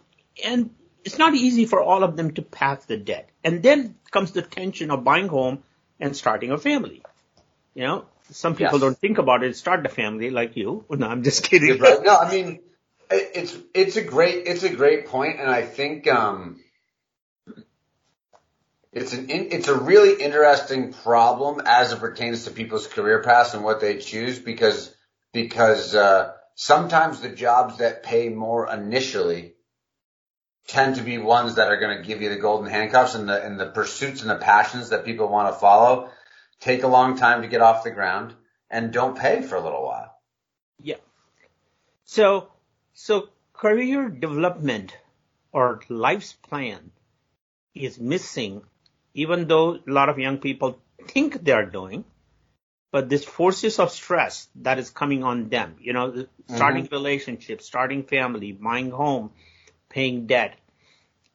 and it's not easy for all of them to pass the debt. And then comes the tension of buying home and starting a family. You know, some people yes. don't think about it, start the family like you. *laughs* No, I'm just kidding. Right. No, I mean, it's, it's a great, it's a great point, And I think, um, it's an, it's a really interesting problem as it pertains to people's career paths and what they choose because, because, uh, sometimes the jobs that pay more initially tend to be ones that are going to give you the golden handcuffs and the and the pursuits and the passions that people want to follow take a long time to get off the ground and don't pay for a little while. Yeah. So so career development or life's plan is missing even though a lot of young people think they are doing but this forces of stress that is coming on them you know starting mm-hmm. relationships starting family buying home paying debt.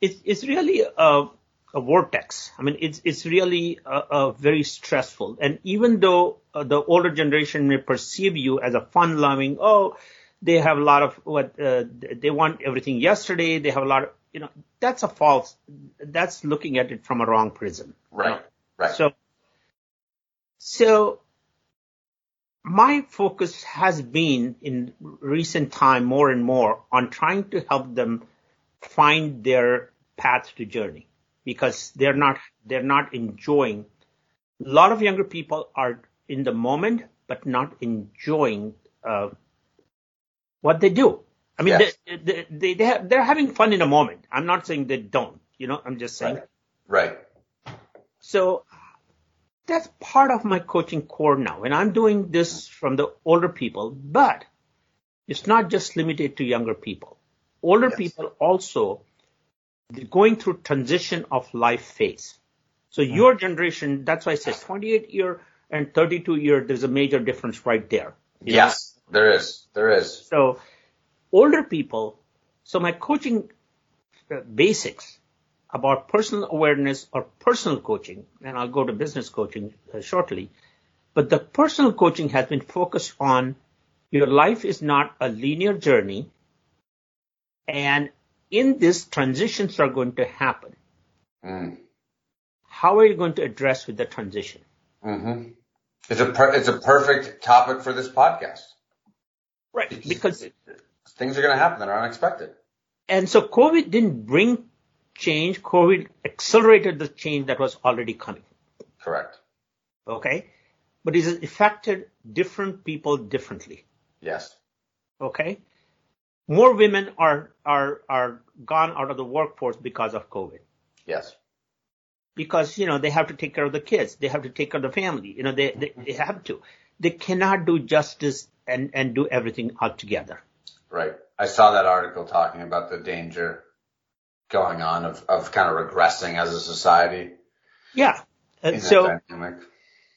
It's, it's really a, a vortex. I mean, it's, it's really a, a very stressful. And even though uh, the older generation may perceive you as a fun loving, oh, they have a lot of what, uh, they want everything yesterday. They have a lot of, you know, that's a false, that's looking at it from a wrong prism. Right. You know? Right. So, so my focus has been in recent time more and more on trying to help them find their path to journey because they're not they're not enjoying. A lot of younger people are in the moment, but not enjoying uh, what they do. I mean, yes. they, they, they, they have, they're having fun in a moment. I'm not saying they don't, you know, I'm just saying. Right. right. So that's part of my coaching core now. And I'm doing this from the older people, but it's not just limited to younger people older yes. people also going through transition of life phase. So mm-hmm. your generation, that's why I said 28 year and 32 year, there's a major difference right there. Yes, know? there is. There is. So older people, so my coaching uh, basics about personal awareness or personal coaching, and I'll go to business coaching uh, shortly, but the personal coaching has been focused on your life is not a linear journey. And in this, transitions are going to happen. Mm. How are you going to address with the transition? Mm-hmm. It's a per- it's a perfect topic for this podcast. Right, because it, things are going to happen that are unexpected. And so COVID didn't bring change. COVID accelerated the change that was already coming. Correct. Okay. But it affected different people differently. Yes. Okay more women are are are gone out of the workforce because of COVID. Yes. Because you know they have to take care of the kids, they have to take care of the family. You know they they, they have to. they cannot do justice and, and do everything altogether. Right. I saw that article talking about the danger going on of, of kind of regressing as a society. Yeah. And so, dynamic.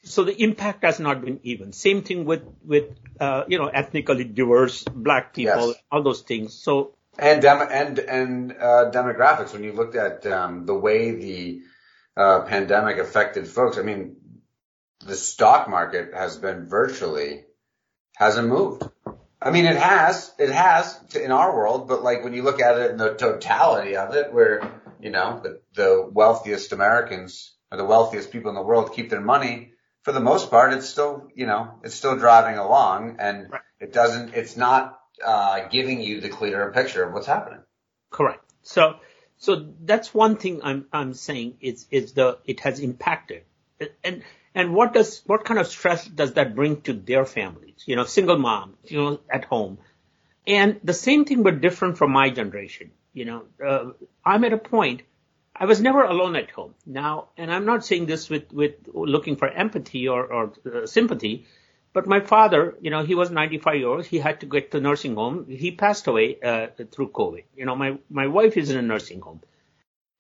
So the impact has not been even. Same thing with, with, uh, you know, ethnically diverse black people, yes. all those things. So. And dem- and, and, uh, demographics, when you looked at, um, the way the, uh, pandemic affected folks, I mean, the stock market has been virtually hasn't moved. I mean, it has, it has in our world, but like when you look at it in the totality of it, where, you know, the, the wealthiest Americans or the wealthiest people in the world keep their money, for the most part, it's still, you know, it's still driving along and right. it doesn't, it's not, uh, giving you the clearer picture of what's happening. Correct. So, so that's one thing I'm, I'm saying is, is the, it has impacted. And, and what does, what kind of stress does that bring to their families? You know, single mom, you know, at home. And the same thing, but different from my generation. You know, uh, I'm at a point, I was never alone at home. Now, and I'm not saying this with, with looking for empathy or, or uh, sympathy, but my father, you know, he was 95 years old. He had to get to nursing home. He passed away uh, through COVID. You know, my my wife is in a nursing home,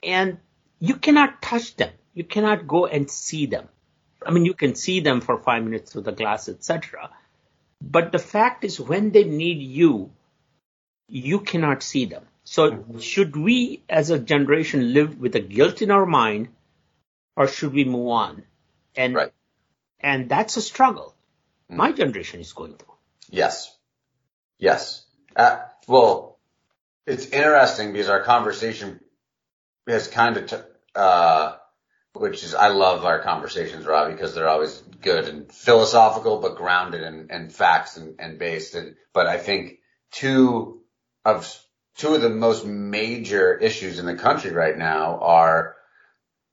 and you cannot touch them. You cannot go and see them. I mean, you can see them for five minutes through the glass, etc. But the fact is, when they need you, you cannot see them. So mm-hmm. should we as a generation live with a guilt in our mind or should we move on? And, right. and that's a struggle mm-hmm. my generation is going through. Yes. Yes. Uh, well, it's interesting because our conversation has kind of, t- uh, which is I love our conversations, Ravi, because they're always good and philosophical, but grounded in, in facts and, and based. And but I think two of two of the most major issues in the country right now are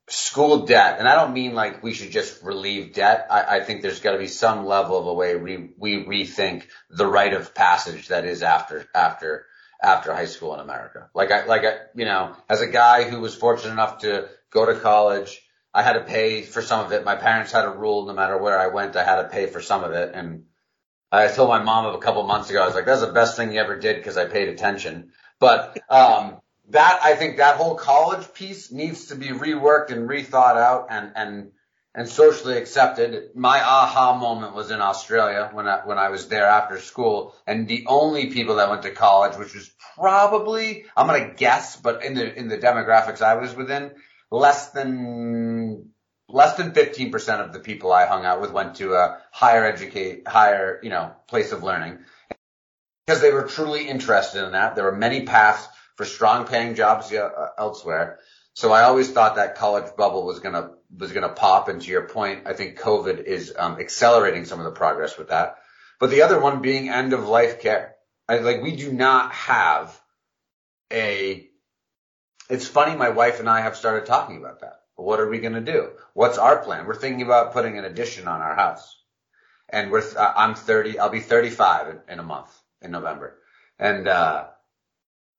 school debt. And I don't mean like we should just relieve debt. I, I think there's got to be some level of a way we, we rethink the rite of passage that is after after after high school in America. Like I like I you know as a guy who was fortunate enough to go to college I had to pay for some of it. My parents had a rule no matter where I went, I had to pay for some of it. And I told my mom a couple months ago, I was like, that's the best thing you ever did because I paid attention. But, um, that, I think that whole college piece needs to be reworked and rethought out and, and, and socially accepted. My aha moment was in Australia when I, when I was there after school and the only people that went to college, which was probably, I'm to guess, but in the, in the demographics I was within, less than less than 15% of the people I hung out with went to a higher educate, higher, you know, place of learning because they were truly interested in that. There were many paths for strong paying jobs uh, elsewhere. So I always thought that college bubble was going to, was going to pop. And to your point, I think COVID is um, accelerating some of the progress with that. But the other one being end of life care. I, like we do not have a it's funny. My wife and I have started talking about that. What are we going to do? What's our plan? We're thinking about putting an addition on our house. And we're, uh, I'm 30, I'll be 35 in, in a month in November. And, uh,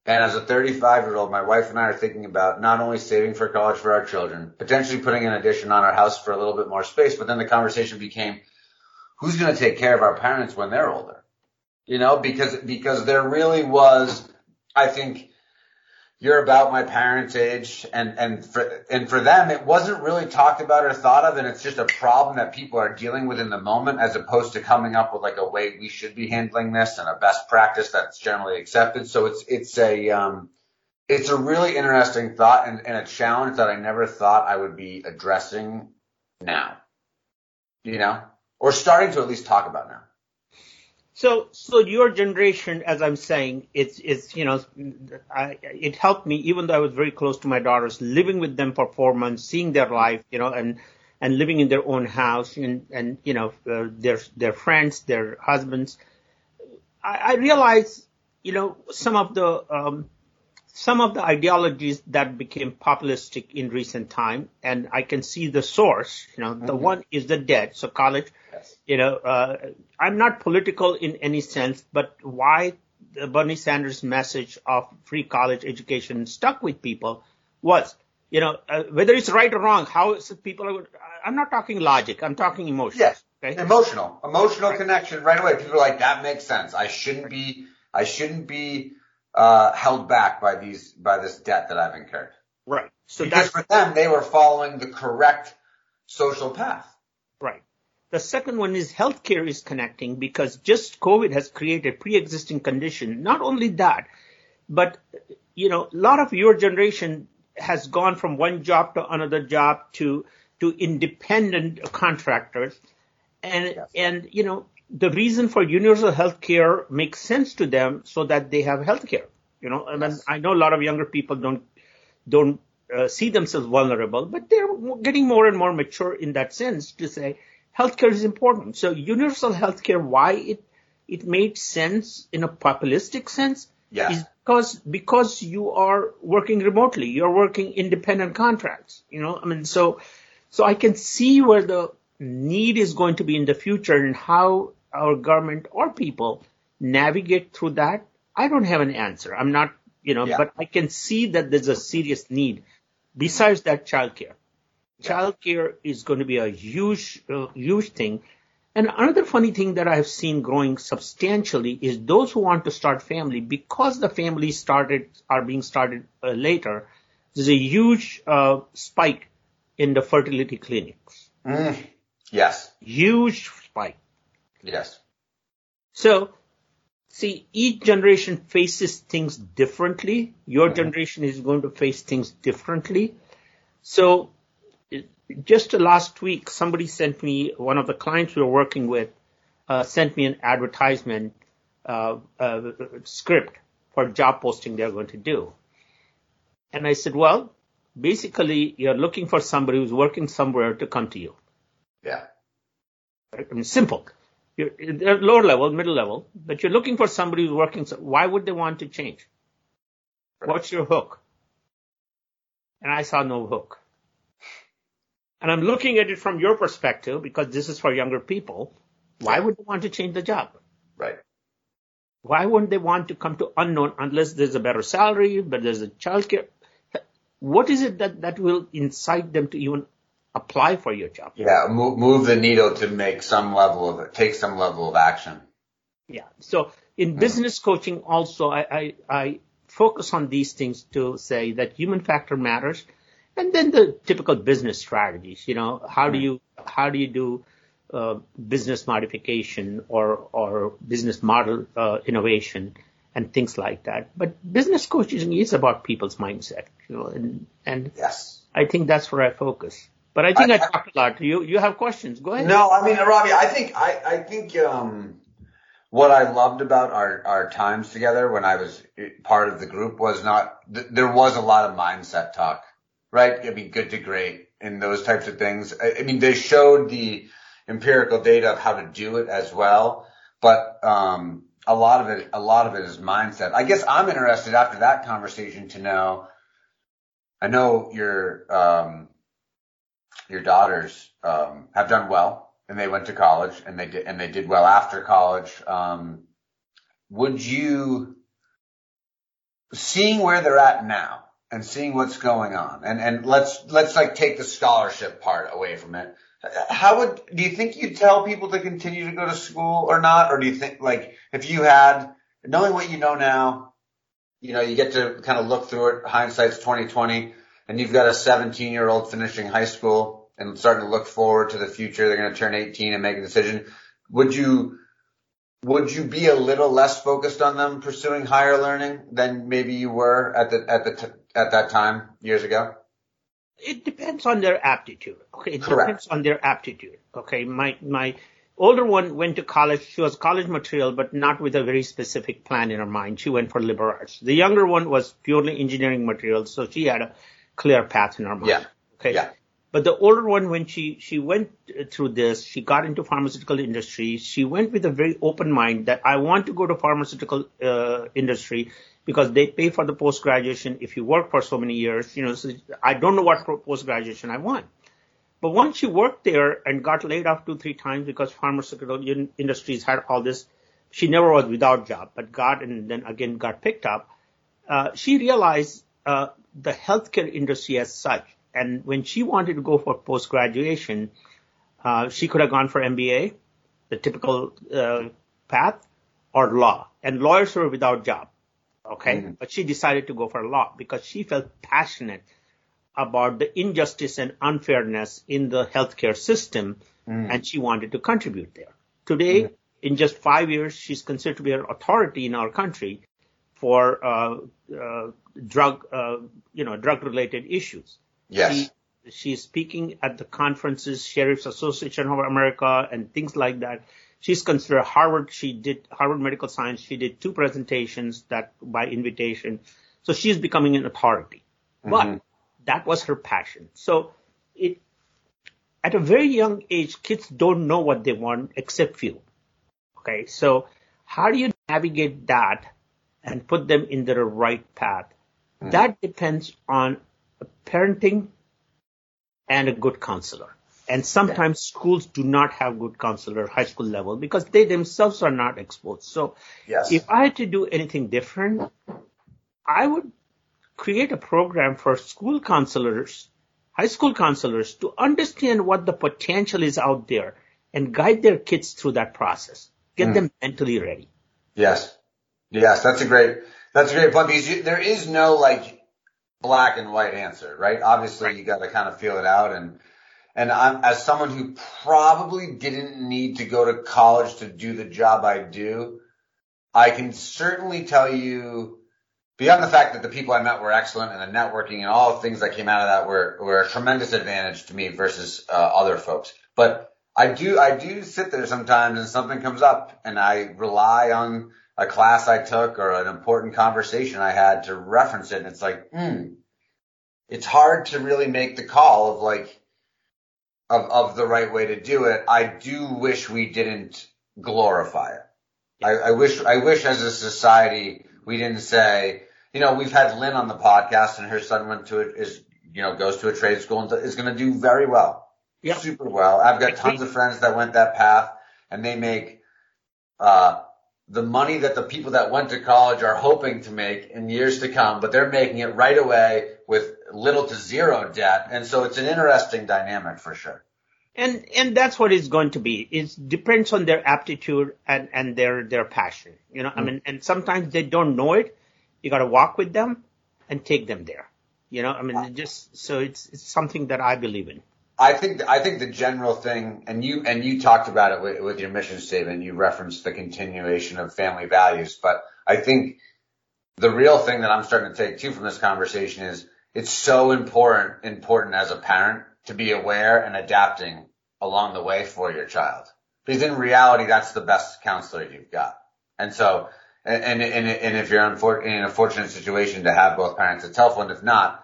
and as a 35 year old, my wife and I are thinking about not only saving for college for our children, potentially putting an addition on our house for a little bit more space, but then the conversation became, who's going to take care of our parents when they're older? You know, because, because there really was, I think, you're about my parents' age, and and for and for them, it wasn't really talked about or thought of, and it's just a problem that people are dealing with in the moment, as opposed to coming up with like a way we should be handling this and a best practice that's generally accepted. So it's it's a um, it's a really interesting thought and, and a challenge that I never thought I would be addressing now, you know, or starting to at least talk about now. So, so your generation, as I'm saying, it's, it's, you know, I, it helped me, even though I was very close to my daughters, living with them for four months, seeing their life, you know, and, and living in their own house and, and, you know, uh, their, their friends, their husbands. I, I realized, you know, some of the, um, some of the ideologies that became populistic in recent time, and I can see the source, you know, mm-hmm. the one is the debt. So college, yes. You know, uh, I'm not political in any sense, but why Bernie Sanders' message of free college education stuck with people was, you know, uh, whether it's right or wrong, how people are, I'm not talking logic, I'm talking emotion. Yes. Okay. Emotional, emotional right. connection right away. People are like, that makes sense. I shouldn't be, I shouldn't be, uh, held back by these, by this debt that I've incurred. Right. So because for them, they were following the correct social path. The second one is healthcare is connecting because just COVID has created pre-existing condition. Not only that, but you know, a lot of your generation has gone from one job to another job to to independent contractors and, yes. and, you know, the reason for universal health care makes sense to them so that they have health care. You know, and yes. I know a lot of younger people don't, don't uh, see themselves vulnerable, but they're getting more and more mature in that sense to say healthcare is important. So universal healthcare, why it, it made sense in a populistic sense yes. is because, because you are working remotely. You're working independent contracts, you know, I mean, so, so I can see where the need is going to be in the future and how our government or people navigate through that, I don't have an answer. I'm not, you know, yeah. but I can see that there's a serious need. Besides that, childcare. Yeah. Childcare is going to be a huge, uh, huge thing. And another funny thing that I've seen growing substantially is those who want to start family, because the families started, are being started uh, later, there's a huge uh, spike in the fertility clinics. Mm. Yes. Huge spike. Yes. So, see, each generation faces things differently. Your mm-hmm. generation is going to face things differently. So, just last week, somebody sent me, one of the clients we were working with, uh, sent me an advertisement uh, uh, script for a job posting they're going to do. And I said, well, basically, you're looking for somebody who's working somewhere to come to you. Yeah. I mean, simple. You're at lower level, middle level, but you're looking for somebody who's working. So why would they want to change? Right. What's your hook? And I saw no hook. And I'm looking at it from your perspective because this is for younger people. Why would they want to change the job? Right. Why wouldn't they want to come to unknown unless there's a better salary, but there's a childcare? What is it that, that will incite them to even apply for your job. Yeah, move, move the needle to make some level of it, take some level of action. Yeah. So in mm-hmm. business coaching also, I, I, I focus on these things to say that human factor matters. And then the typical business strategies, you know, how do you, how do you do uh, business modification or, or business model uh, innovation and things like that. But business coaching is about people's mindset, you know, and, and yes. I think that's where I focus. But I think I, I talked a lot. You you have questions? Go ahead. No, I mean, Ravi, I think I I think um, what I loved about our our times together when I was part of the group was not th- there was a lot of mindset talk, right? I mean, good to great and those types of things. I, I mean, they showed the empirical data of how to do it as well, but um, a lot of it a lot of it is mindset. I guess I'm interested after that conversation to know. I know you're um, your daughters um, have done well and they went to college and they did and they did well after college. Um, would you seeing where they're at now and seeing what's going on and and let's let's like take the scholarship part away from it. How would do you think you'd tell people to continue to go to school or not, or do you think like if you had knowing what you know now, you know you get to kind of look through it. Hindsight's twenty twenty and you've got a 17 year old finishing high school and starting to look forward to the future, they're going to turn 18 and make a decision. Would you, would you be a little less focused on them pursuing higher learning than maybe you were at the, at the, t- at that time years ago? It depends on their aptitude. Okay. It Correct. depends on their aptitude. Okay. My, my older one went to college. She was college material, but not with a very specific plan in her mind. She went for liberal arts. The younger one was purely engineering material. So she had a clear path in her mind. Yeah. Okay. Yeah. But the older one, when she, she went through this, she got into pharmaceutical industry. She went with a very open mind that I want to go to pharmaceutical uh, industry because they pay for the post graduation if you work for so many years. You know, so I don't know what post graduation I want. But once she worked there and got laid off two, three times because pharmaceutical industries had all this, she never was without job, but got and then again got picked up. Uh, she realized uh, the healthcare industry as such. And when she wanted to go for post graduation, Uh, she could have gone for MBA, the typical uh, path, or law. And lawyers were without job. Okay. Mm-hmm. But she decided to go for law because she felt passionate about the injustice and unfairness in the healthcare system mm. and she wanted to contribute there. Today, mm. in just five years, she's considered to be an authority in our country for uh, uh, drug, uh, you know, drug-related issues. Yes. She, she's speaking at the conferences, Sheriff's Association of America, and things like that. She's considered Harvard. She did Harvard Medical Science. She did two presentations that by invitation. So she's becoming an authority. Mm-hmm. But that was her passion. So it, at a very young age, kids don't know what they want except few. Okay. So how do you navigate that and put them in the right path? Mm. That depends on parenting and a good counselor. And sometimes yeah. schools do not have good counselor high school level because they themselves are not exposed. So yes. if I had to do anything different, I would create a program for school counselors, high school counselors to understand what the potential is out there and guide their kids through that process. Get mm. them mentally ready. Yes. Yes. That's a great, that's a great point because you, there is no like black and white answer, right? Obviously right. you got to kind of feel it out and, and I'm, as someone who probably didn't need to go to college to do the job I do, I can certainly tell you beyond the fact that the people I met were excellent and the networking and all the things that came out of that were, were a tremendous advantage to me versus uh, other folks. But I do, I do sit there sometimes and something comes up and I rely on a class I took or an important conversation I had to reference it. And it's like, hmm, it's hard to really make the call of like, of, of the right way to do it. I do wish we didn't glorify it. I, I wish, I wish as a society, we didn't say, you know, we've had Lynn on the podcast and her son went to it is, you know, goes to a trade school and is going to do very well. Yeah. Super well. I've got tons of friends that went that path and they make, uh, the money that the people that went to college are hoping to make in years to come, but they're making it right away with little to zero debt. And so it's an interesting dynamic for sure. And and that's what it's going to be. It depends on their aptitude and, and their their passion. You know, mm. I mean, and sometimes they don't know it. You got to walk with them and take them there. You know, I mean, just so it's it's something that I believe in. I think I think the general thing, and you and you talked about it with, with your mission statement. You referenced the continuation of family values, but I think the real thing that I'm starting to take too from this conversation is it's so important important as a parent to be aware and adapting along the way for your child. Because in reality, that's the best counselor you've got. And so, and, and, and if you're in a fortunate situation to have both parents, it's helpful. And if not,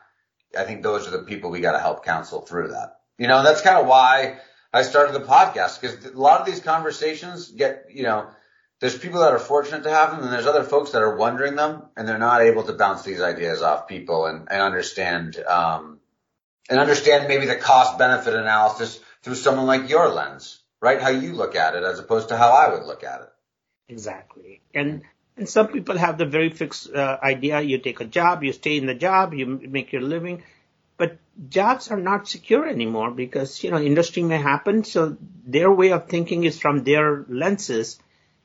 I think those are the people we got to help counsel through that. You know, that's kind of why I started the podcast because a lot of these conversations get, you know, there's people that are fortunate to have them and there's other folks that are wondering them and they're not able to bounce these ideas off people and, and understand, um, and understand maybe the cost benefit analysis through someone like your lens, right? How you look at it as opposed to how I would look at it. Exactly. And, and some people have the very fixed uh, idea. You take a job, you stay in the job, you make your living, but jobs are not secure anymore because, you know, industry may happen. So their way of thinking is from their lenses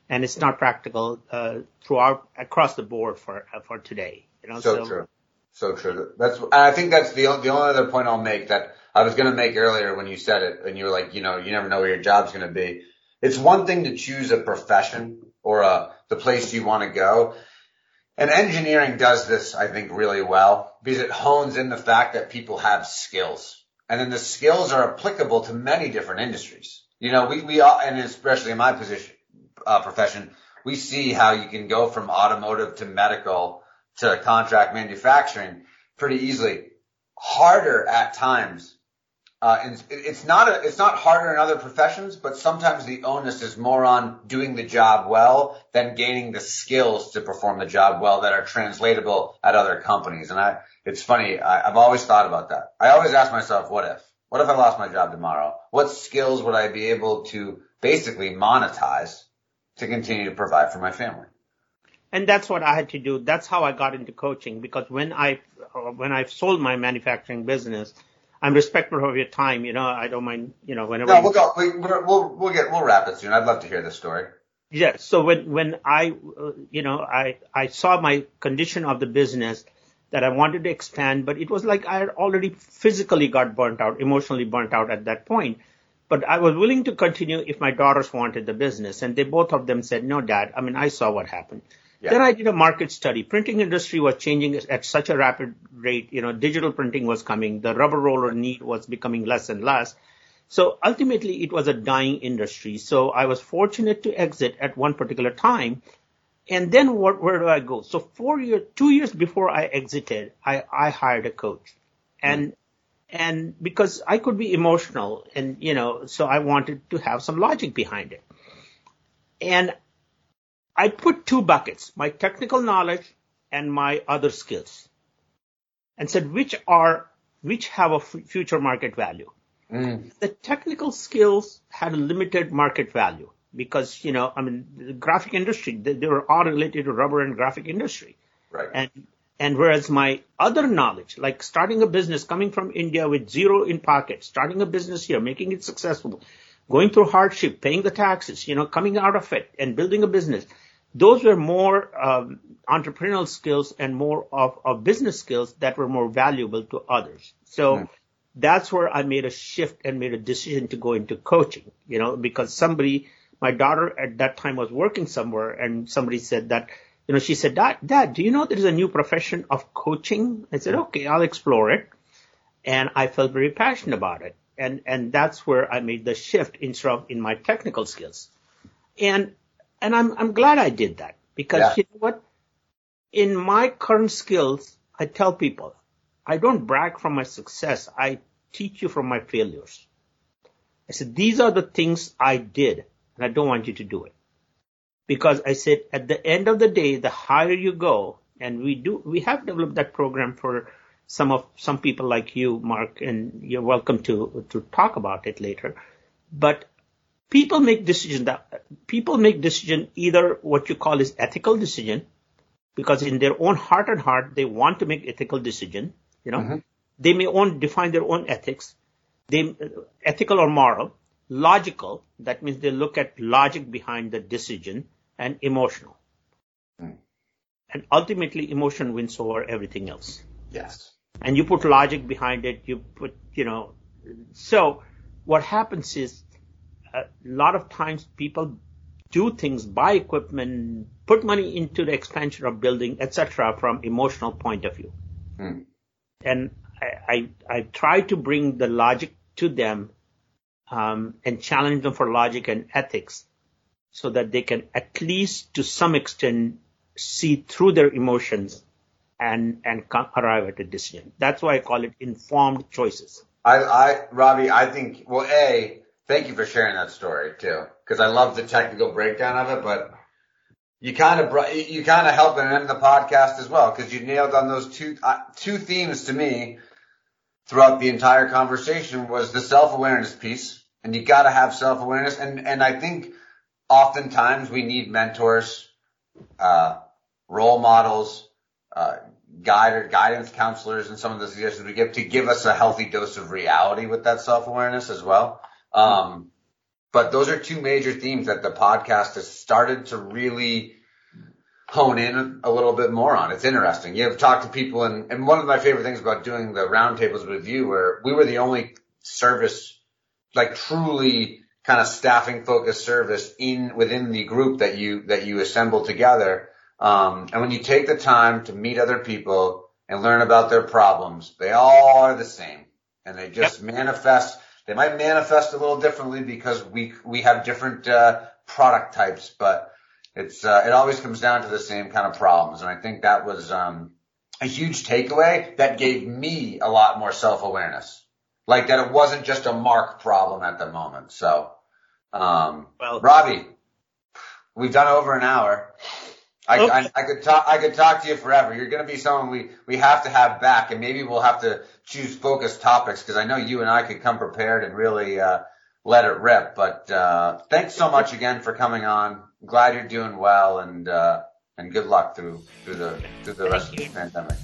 and it's not practical, uh, throughout across the board for, uh, for today. You know, so, so true. So true. That's, I think that's the, the only other point I'll make that I was going to make earlier when you said it and you were like, you know, you never know where your job's going to be. It's one thing to choose a profession or a, uh, the place you want to go. And engineering does this, I think, really well because it hones in the fact that people have skills and then the skills are applicable to many different industries. You know, we, we all, and especially in my position, uh, profession, we see how you can go from automotive to medical to contract manufacturing pretty easily. Harder at times. Uh, and it's not a, it's not harder in other professions, but sometimes the onus is more on doing the job well than gaining the skills to perform the job well that are translatable at other companies. And I, it's funny. I, I've always thought about that. I always ask myself, what if? What if I lost my job tomorrow? What skills would I be able to basically monetize to continue to provide for my family? and that's what I had to do. That's how I got into coaching because when I when I sold my manufacturing business, I'm respectful of your time. You know, I don't mind. You know, whenever. No, we'll go. We, we'll we'll get we'll wrap it soon. I'd love to hear this story. Yeah. So when when I, uh, you know, I I saw my condition of the business that I wanted to expand, but it was like I had already physically got burnt out, emotionally burnt out at that point. But I was willing to continue if my daughters wanted the business, and they both of them said, "No, Dad. I mean, I saw what happened." Yeah. Then I did a market study. Printing industry was changing at such a rapid rate. You know, digital printing was coming. The rubber roller need was becoming less and less. So ultimately it was a dying industry. So I was fortunate to exit at one particular time. And then what, where do I go? So four years, two years before I exited, I, I hired a coach and, mm. And because I could be emotional and, you know, so I wanted to have some logic behind it. And I put two buckets, my technical knowledge and my other skills and said, which are, which have a f- future market value. Mm. The technical skills had a limited market value because, you know, I mean, the graphic industry, they, they were all related to rubber and graphic industry. Right. And, and whereas my other knowledge, like starting a business coming from India with zero in pocket, starting a business here, making it successful, going through hardship, paying the taxes, you know, coming out of it and building a business, those were more um, entrepreneurial skills and more of, of business skills that were more valuable to others. So mm that's where I made a shift and made a decision to go into coaching, you know, because somebody, my daughter at that time was working somewhere and somebody said that, you know, she said, Dad, Dad, do you know there's a new profession of coaching? I said, okay, I'll explore it. And I felt very passionate about it. And, and that's where I made the shift instead of in my technical skills. And, and I'm, I'm glad I did that because yeah. you know what? In my current skills, I tell people, I don't brag from my success. I teach you from my failures. I said, these are the things I did and I don't want you to do it. Because I said, at the end of the day, the higher you go, and we do, we have developed that program for some of, some people like you, Mark, and you're welcome to, to talk about it later. But people make decisions that, people make decision either what you call is ethical decision, because in their own heart and heart, they want to make ethical decision, you know, mm-hmm. They may own, define their own ethics. They, ethical or moral. Logical, that means they look at logic behind the decision and emotional. Mm. And ultimately emotion wins over everything else. Yes. And you put logic behind it, you put, you know, so what happens is a lot of times people do things, buy equipment, put money into the expansion of building, etc., from emotional point of view. Mm. And I, I, try to bring the logic to them um, and challenge them for logic and ethics so that they can at least to some extent see through their emotions and and arrive at a decision. That's why I call it informed choices. I, I, Ravi, I think, well, A, thank you for sharing that story too, because I love the technical breakdown of it, but you kind of brought, you kind of helped the end the podcast as well, because you nailed on those two, uh, two themes to me throughout the entire conversation was the self-awareness piece. And you got to have self-awareness. And, and I think oftentimes we need mentors, uh, role models, uh, guide guidance counselors and some of the suggestions we give to give us a healthy dose of reality with that self-awareness as well. Um, but those are two major themes that the podcast has started to really hone in a little bit more on. It's interesting. You have talked to people and, and one of my favorite things about doing the roundtables with you where we were the only service, like truly kind of staffing focused service in within the group that you, that you assemble together. Um, and when you take the time to meet other people and learn about their problems, they all are the same and they just yep. manifest. They might manifest a little differently because we, we have different, uh, product types, but it's uh, it always comes down to the same kind of problems, and I think that was um, a huge takeaway that gave me a lot more self awareness, like that it wasn't just a Mark problem at the moment. So, um, well, Ravi, we've done over an hour. I, okay. I, I, could talk, I could talk to you forever. You're going to be someone we, we have to have back and maybe we'll have to choose focused topics because I know you and I could come prepared and really, uh, let it rip. But, uh, thanks so much again for coming on glad you're doing well and uh, and good luck through through the through the rest of the pandemic.